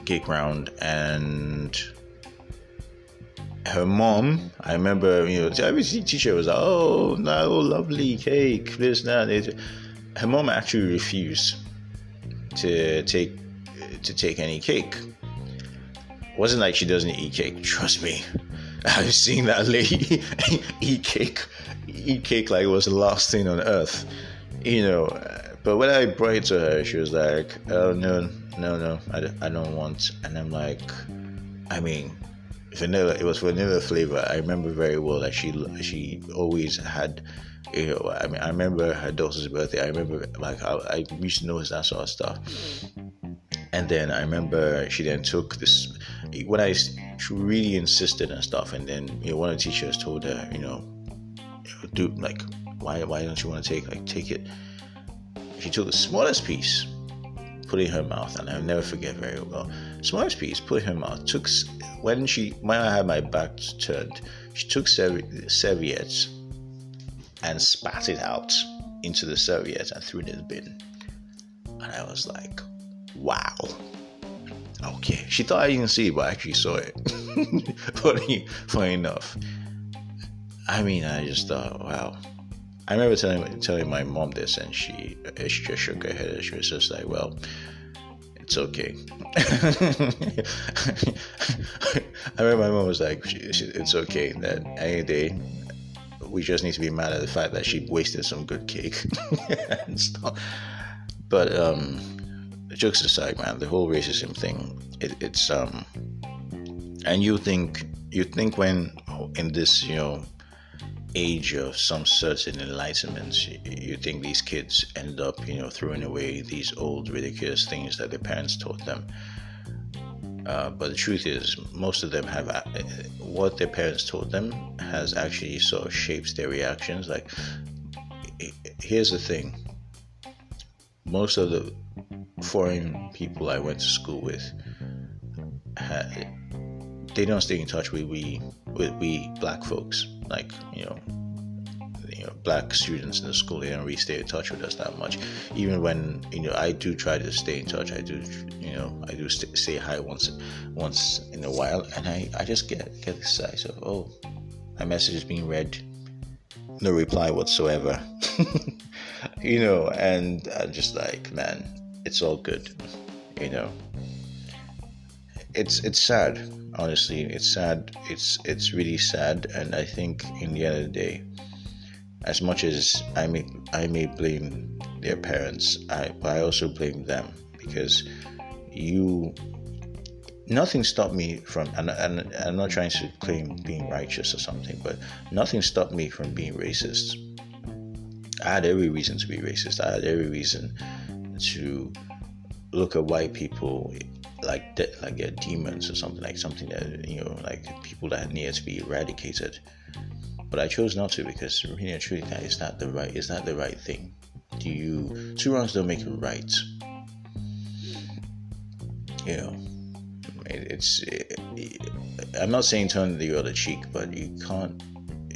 cake round and her mom, I remember, you know, every teacher was like, "Oh, no, lovely cake, this, that." Her mom actually refused to take to take any cake. It wasn't like she doesn't eat cake. (laughs) Trust me, I've seen that lady (laughs) eat cake, eat cake like it was the last thing on earth, you know. But when I brought it to her, she was like, "Oh no, no, no, I, I don't want." And I'm like, I mean, vanilla. It was vanilla flavor. I remember very well that she she always had you know, I mean, I remember her daughter's birthday. I remember like I, I used to notice that sort of stuff. And then I remember she then took this when I she really insisted and stuff. And then you know one of the teachers told her, you know, do like why why don't you want to take like take it? She took the smallest piece, put in her mouth, and I'll never forget very well. Smallest piece put in her mouth. Took when she when I had my back turned, she took serviettes and spat it out into the serviette and threw it in the bin. And I was like, wow. Okay. She thought I didn't see it, but I actually saw it. (laughs) funny, funny enough. I mean, I just thought, wow. I remember telling telling my mom this, and she she just shook her head. She was just like, "Well, it's okay." (laughs) I remember my mom was like, "It's okay that any day we just need to be mad at the fact that she wasted some good cake (laughs) and stuff." But um, jokes aside, man, the whole racism thing, it, it's um, and you think you think when in this you know age of some certain enlightenment, you think these kids end up, you know, throwing away these old ridiculous things that their parents taught them. Uh, but the truth is, most of them have uh, what their parents taught them has actually sort of shaped their reactions. Like, here's the thing: most of the foreign people I went to school with, had, they don't stay in touch with we with we black folks like you know know black students in the school they don't really stay in touch with us that much. Even when you know i do try to stay in touch i do you know i do st- say hi once once in a while and i i just get get this sense of oh my message is being read. No reply whatsoever. (laughs) You know and i'm just like man it's all good you know. It's it's sad honestly. It's sad. It's it's really sad and i think in the end of the day as much as i may i may blame their parents i i also blame them because you nothing stopped me from and, and i'm not trying to claim being righteous or something but nothing stopped me from being racist. I had every reason to be racist. I had every reason to look at white people like de- like they're demons or something like something that you know like people that need to be eradicated but i chose not to because really and truly that is not the right is not the right thing. Do you two wrongs don't make it right. You know it, it's it, i'm not saying turn the other cheek but you can't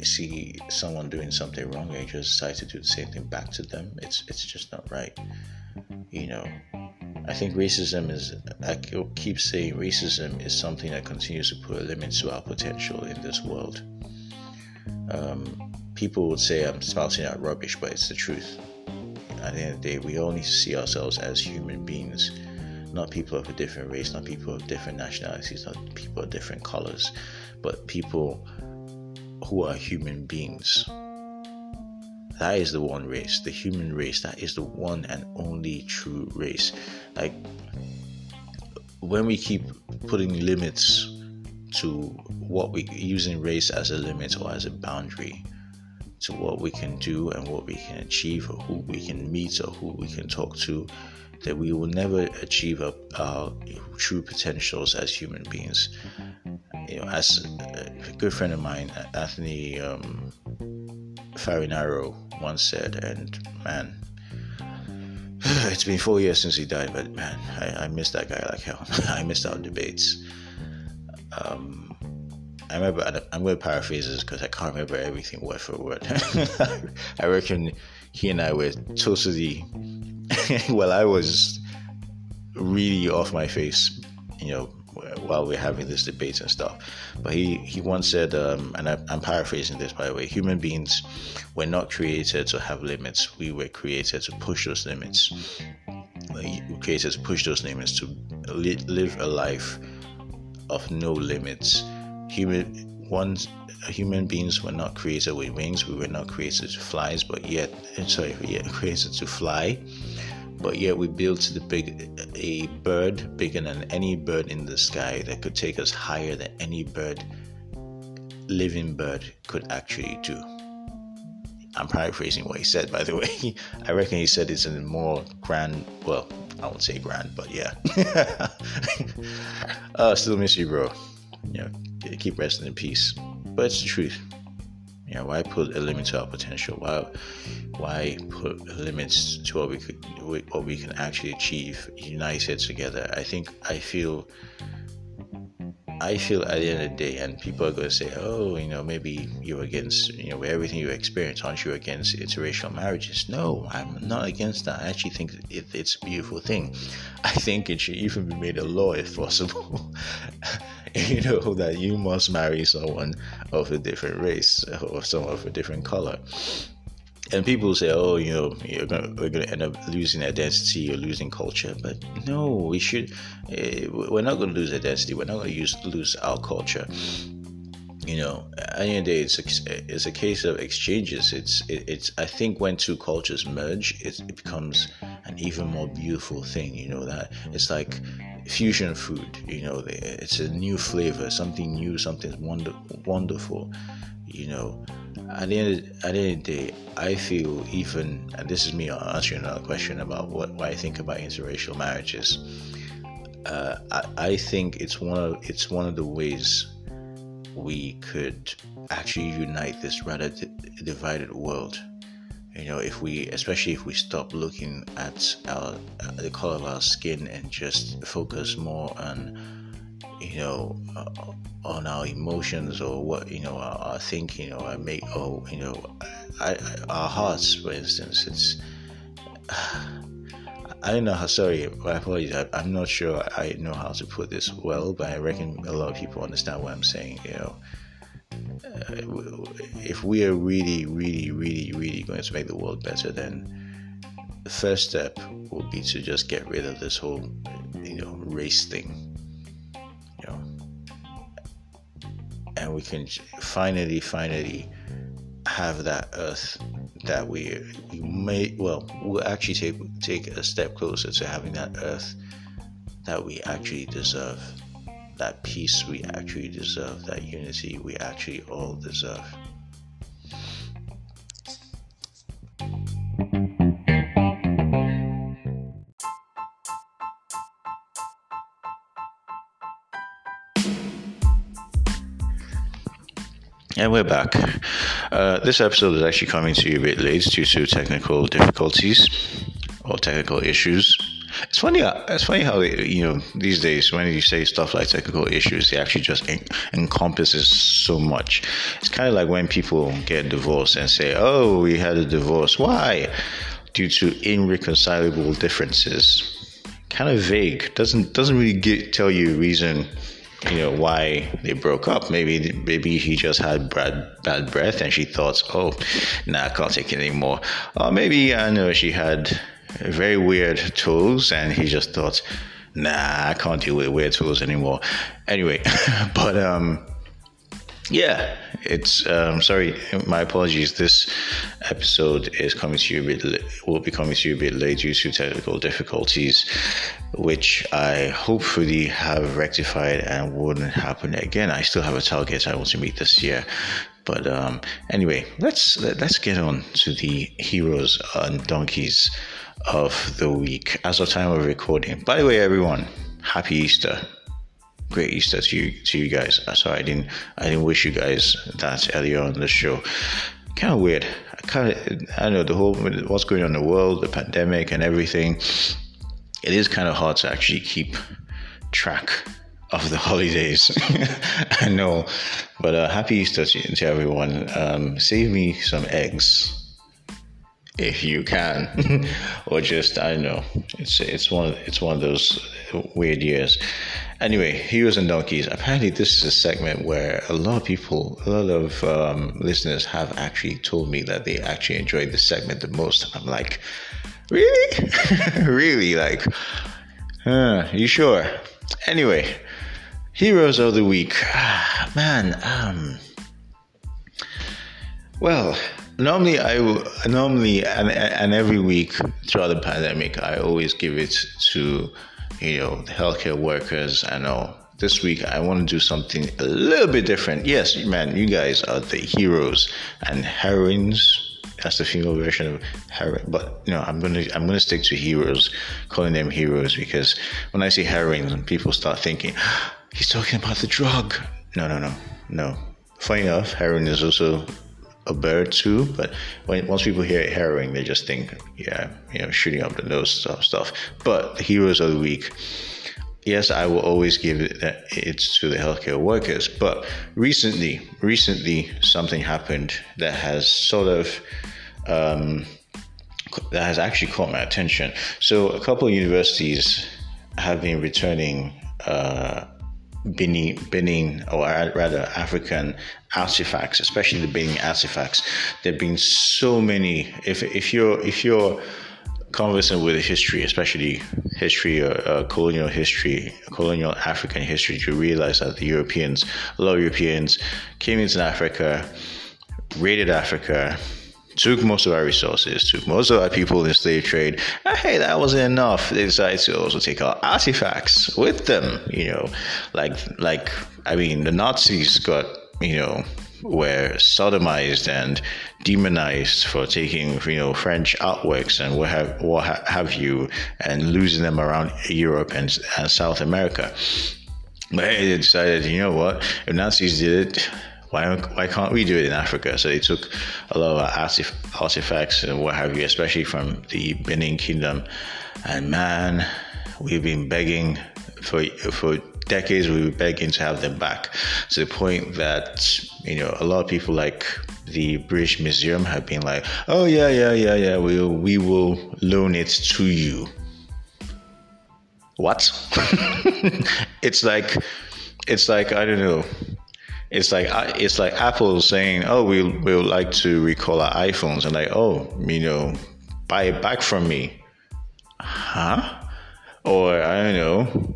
see someone doing something wrong and you just decide to do the same thing back to them. It's it's just not right. You know I think racism is, I keep saying, racism is something that continues to put a limit to our potential in this world. Um, people would say I'm spouting out rubbish, but it's the truth. At the end of the day, we all need to see ourselves as human beings, not people of a different race, not people of different nationalities, not people of different colors, but people who are human beings that is the one race, the human race. That is the one and only true race. Like when we keep putting limits to what we using race as a limit or as a boundary to what we can do and what we can achieve or who we can meet or who we can talk to that we will never achieve our, our true potentials as human beings you know as a good friend of mine anthony um, Farinaro once said, and man, (sighs) it's been four years since he died, but man, I, I miss that guy like hell. (laughs) I missed our debates. Um, I remember, I'm going to paraphrase this because I can't remember everything word for word. (laughs) I reckon he and I were totally, (laughs) well, I was really off my face, you know, while we're having this debate and stuff. But he, he once said, um, and I, I'm paraphrasing this by the way, human beings were not created to have limits. We were created to push those limits. We created to push those limits to li- live a life of no limits. Human ones human beings were not created with wings. We were not created to fly, but yet eh, sorry, yet created to fly but yet we built the big a bird bigger than any bird in the sky that could take us higher than any bird living bird could actually do. I'm paraphrasing what he said, by the (laughs) way. I reckon he said it's in a more grand, well, I won't say grand, but yeah. (laughs) uh, still miss you, bro. You know, keep resting in peace. But it's the truth. You know, why put a limit to our potential? Why, why put limits to what we could, what we can actually achieve united together? I think I feel I feel at the end of the day, and people are going to say, oh, you know, maybe you're against, you know, everything you experience, aren't you against interracial marriages? No, I'm not against that. I actually think it, it's a beautiful thing. (laughs) I think it should even be made a law if possible. (laughs) you know, that you must marry someone of a different race or someone of a different color and people say, "Oh, you know, you're gonna, we're going to end up losing identity or losing culture." But no, we should. Uh, we're not going to lose identity. We're not going to use lose our culture. You know, at the end of the day, it's a, it's a case of exchanges. It's it, it's. I think when two cultures merge, it, it becomes an even more beautiful thing. You know that it's like fusion food. You know, it's a new flavor, something new, something wonder, wonderful. You know, at the end of, at the end of the day, I feel even, and this is me answering another question about what, what I think about interracial marriages. Uh, I, I think it's one of it's one of the ways we could actually unite this rather d- divided world. You know, if we, especially if we stop looking at our the color of our skin and just focus more on you know, uh, on our emotions or what you know our, our thinking or our make or you know, I, I, our hearts, for instance. It's (sighs) I don't know how. Sorry, my apologies. I, am not sure I know how to put this well, but I reckon a lot of people understand what I'm saying. You know, uh, if we are really, really, really, really going to make the world better, then the first step will be to just get rid of this whole, you know, race thing and we can finally, finally have that earth that we, we may well we'll actually take take a step closer to having that earth that we actually deserve. That peace we actually deserve. That unity we actually all deserve And we're back. Uh, this episode is actually coming to you a bit late due to technical difficulties or technical issues. It's funny. It's funny how you know these days when you say stuff like technical issues, it actually just en- encompasses so much. It's kind of like when people get divorced and say, "Oh, we had a divorce. Why? Due to irreconcilable differences." Kind of vague. Doesn't doesn't really get, tell you a reason you know why they broke up. Maybe maybe he just had bad bad breath and she thought, oh, nah, I can't take it anymore. Or maybe I know she had very weird toes and he just thought, nah, I can't deal with weird toes anymore. Anyway, (laughs) but um, yeah, it's um, sorry, my apologies. This episode is coming to you a bit will be coming to you a bit late due to technical difficulties, which I hopefully have rectified and wouldn't happen again. I still have a target I want to meet this year. But um, anyway, let's let's get on to the heroes and donkeys of the week as of time of recording. By the way, everyone, happy Easter great Easter to you to you guys. Uh, sorry, I didn't I didn't wish you guys that earlier on the show. Kind of weird. I kind of I know the whole what's going on in the world, the pandemic, and everything. It is kind of hard to actually keep track of the (laughs) holidays. (laughs) I know, but uh, happy Easter to, to everyone. Um, save me some eggs if you can, (laughs) or just I know. It's it's one it's one of those weird years. Anyway, heroes and donkeys. Apparently, this is a segment where a lot of people, a lot of um, listeners have actually told me that they actually enjoyed this segment the most. I'm like, really, (laughs) really, like, uh, you sure? Anyway, heroes of the week, man. Um, well, normally I normally and, and every week throughout the pandemic I always give it to you know the healthcare workers I know this week I want to do something a little bit different. Yes man you guys are the heroes and heroines. That's the female version of heroin but you know I'm gonna I'm gonna stick to heroes calling them heroes because when I say heroin people start thinking he's talking about the drug. No no no no. Funny enough heroin is also a bird too. But when once people hear harrowing, they just think, yeah, you know, shooting up the nose stuff. stuff. But the heroes of the week. Yes, I will always give it, it to the healthcare workers. But recently, recently something happened that has sort of um, that has actually caught my attention. So a couple of universities have been returning uh, Benin, Benin, or rather African artifacts, especially the Benin artifacts. There've been so many. If if you're if you're conversant with history, especially history or uh, uh, colonial history, colonial African history, you realize that the Europeans, a lot of Europeans, came into Africa, raided Africa, took most of our resources, took most of our people in the slave trade. And hey, that wasn't enough. They decided to also take our artifacts with them. You know, like like I mean, the Nazis got you know were sodomized and demonized for taking you know French artworks and what have what have you and losing them around Europe and, and South America. But hey, they decided, you know what? If Nazis did it, why, why can't we do it in Africa? So they took a lot of artifacts and what have you, especially from the Benin Kingdom. And man, we've been begging for for decades. We've been begging to have them back to the point that you know a lot of people like the British Museum have been like, oh yeah, yeah, yeah, yeah, we we will loan it to you. What? (laughs) it's like it's like I don't know it's like it's like Apple saying, "Oh, we we would like to recall our iPhones," and like, "Oh, you know, buy it back from me," huh? Or I don't know.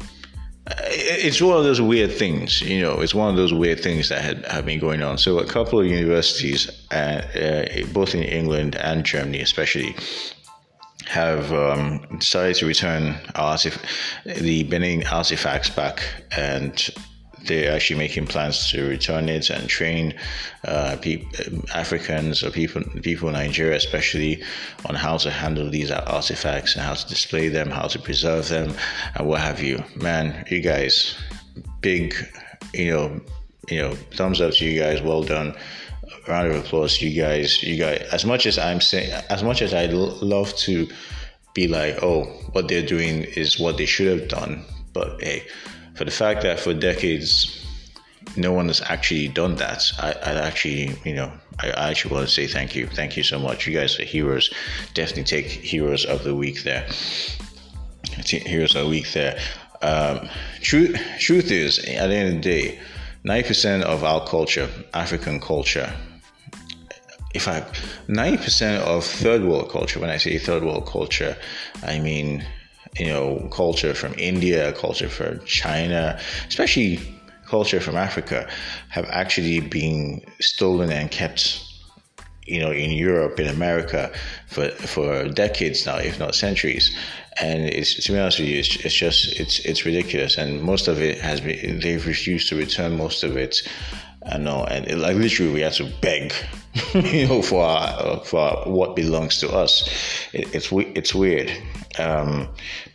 It's one of those weird things, you know. It's one of those weird things that had have been going on. So a couple of universities, uh, uh, both in England and Germany, especially, have um, decided to return artif- the Benin artifacts back and they're actually making plans to return it and train uh, pe- Africans or people people in Nigeria, especially, on how to handle these artifacts and how to display them, how to preserve them, and what have you. Man, you guys, big, you know, you know, thumbs up to you guys. Well done. round of applause, you guys. You guys. As much as I'm saying, as much as I'd love to be like, oh, what they're doing is what they should have done, but hey for the fact that for decades no one has actually done that. I, I actually, you know, I, I, actually want to say thank you. Thank you so much. You guys are heroes. Definitely take heroes of the week there. Heroes of the week there. Um, truth, truth is, at the end of the day, 90% of our culture, African culture, in fact, 90% of third world culture, when I say third world culture, I mean you know, culture from India, culture from China, especially culture from Africa, have actually been stolen and kept, you know, in Europe, in America, for for decades now, if not centuries. And it's to be honest with you, it's, it's just it's it's ridiculous. And most of it has been they've refused to return most of it. I know, and it, like literally, we had to beg, (laughs) you know, for our, for what belongs to us. It, it's it's weird. Um,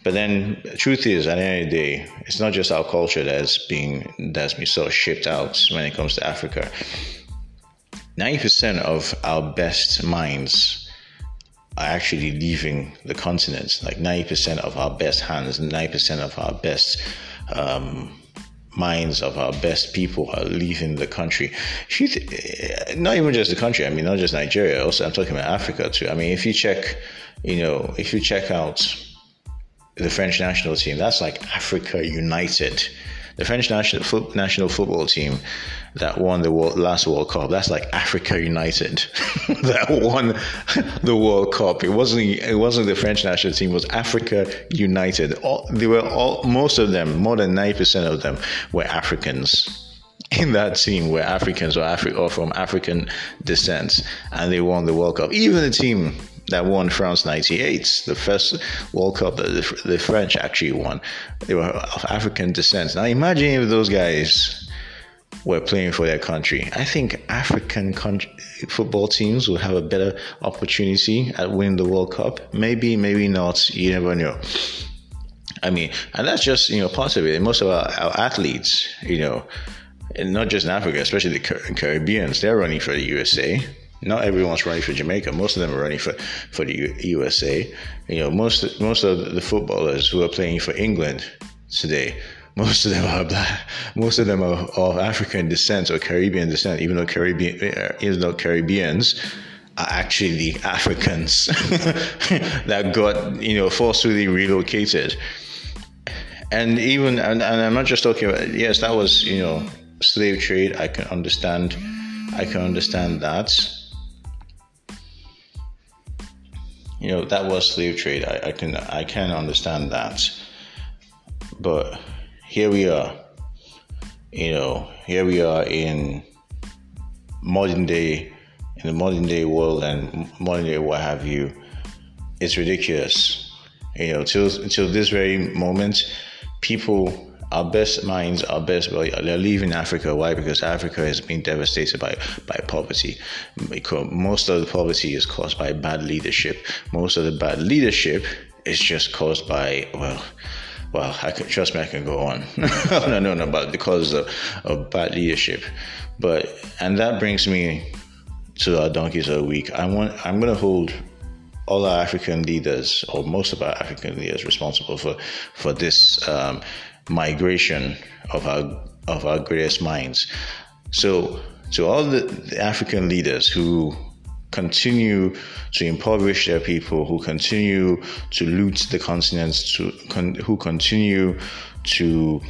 but then, truth is, at the end of the day, it's not just our culture that's being that's been sort of shipped out when it comes to Africa. Ninety percent of our best minds are actually leaving the continent. Like ninety percent of our best hands, ninety percent of our best um, minds of our best people are leaving the country. Not even just the country. I mean, not just Nigeria. Also, I'm talking about Africa too. I mean, if you check, you know, if you check out the French national team. That's like Africa United. The French national national football team that won the world, last World Cup. That's like Africa United (laughs) that won the World Cup. It wasn't. It wasn't the French national team. It was Africa United. All, they were all. Most of them, more than ninety percent of them, were Africans (laughs) in that team were Africans or, Afri- or from African descent, and they won the World Cup. Even the team that won France 98, the first World Cup that the, the French actually won. They were of African descent. Now imagine if those guys were playing for their country. I think African country, football teams will have a better opportunity at winning the World Cup. Maybe, maybe not. You never know. I mean, and that's just you know part of it. most of our, our athletes, you know, not just in Africa, especially the Caribbeans, they're running for the USA Not everyone's running for Jamaica. Most of them are running for, for the U- USA. You know, most most of the footballers who are playing for England today, most of them are black. Most of them are of African descent or Caribbean descent. Even though Caribbean, uh, even though Caribbeans are actually the Africans (laughs) that got you know forcefully relocated. And even and, and I'm not just talking about yes, that was you know slave trade. I can understand. I can understand that you know that was slave trade. I, I can I can understand that, but here we are. You know, here we are in modern day, in the modern day world and modern day what have you. It's ridiculous. You know, till until this very moment, people our best minds, our best, well, they're leaving Africa. Why? Because Africa has been devastated by, by poverty. Because most of the poverty is caused by bad leadership. Most of the bad leadership is just caused by, well, well, I can trust me, I can go on. (laughs) no, no, no, but because of, of bad leadership. But and that brings me to our donkeys of the week. I want I'm gonna hold all our African leaders or most of our African leaders responsible for for this um, migration of our of our greatest minds. So to all the, the African leaders who continue to impoverish their people, who continue to loot the continents, to con, who continue to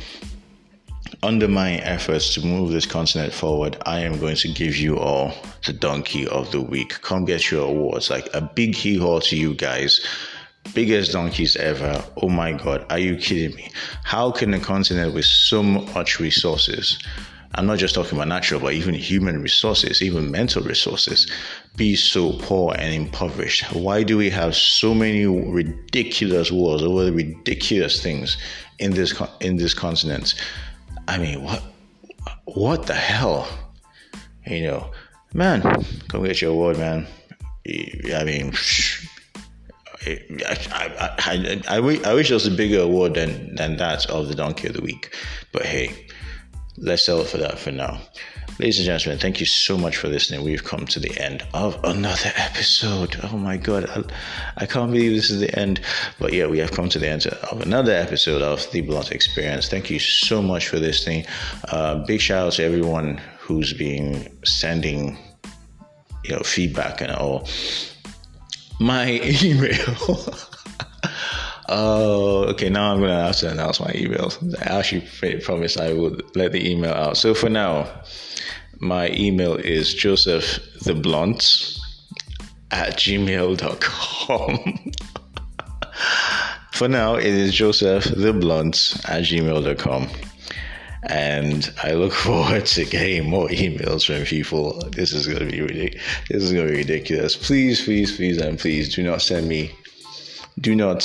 undermine efforts to move this continent forward, I am going to give you all the donkey of the week. Come get your awards. Like a big hee haw to you guys biggest donkeys ever. Oh my God, are you kidding me? How can a continent with so much resources, I'm not just talking about natural, but even human resources, even mental resources, be so poor and impoverished? Why do we have so many ridiculous wars over ridiculous things in this in this continent? I mean, what what the hell? You know, man, come get your award, man. I mean. I, I, I, I, wish there was a bigger award than, than that of the Donkey of the Week. But hey, let's settle for that for now. Ladies and gentlemen, thank you so much for listening. We've come to the end of another episode. Oh my God, I, I can't believe this is the end. But yeah, we have come to the end of another episode of The Blunt Experience. Thank you so much for listening. Uh, big shout out to everyone who's been sending you know feedback and all my (laughs) email. (laughs) Oh, okay. Now I'm gonna have to announce my email. I actually promised I would let the email out. So for now, my email is Joseph the Blunt at gmail.com. (laughs) for now, it is Joseph the Blunt at gmail.com and I look (laughs) forward to getting more emails from people. This is gonna be ridiculous. This is gonna be ridiculous. Please, please, please, and please do not send me. Do not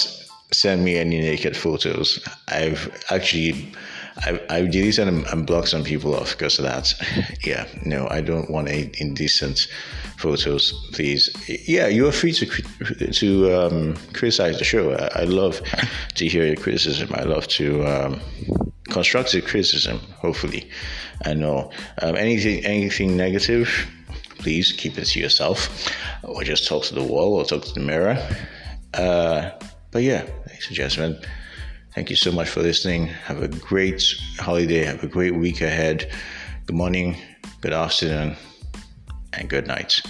send me any naked photos. I've actually. I've, I've deleted and, and blocked some people off because of that. (laughs) Yeah, no, I don't want any indecent photos, please. Yeah, you are free to to um, criticize the show. I, I, love to hear your criticism. I love to um, constructive criticism, hopefully. I know um, anything anything negative, please keep it to yourself, or just talk to the wall or talk to the mirror. Uh, but yeah, ladies and gentlemen, thank you so much for listening. Have a great holiday. Have a great week ahead. Good morning, good afternoon, and good night.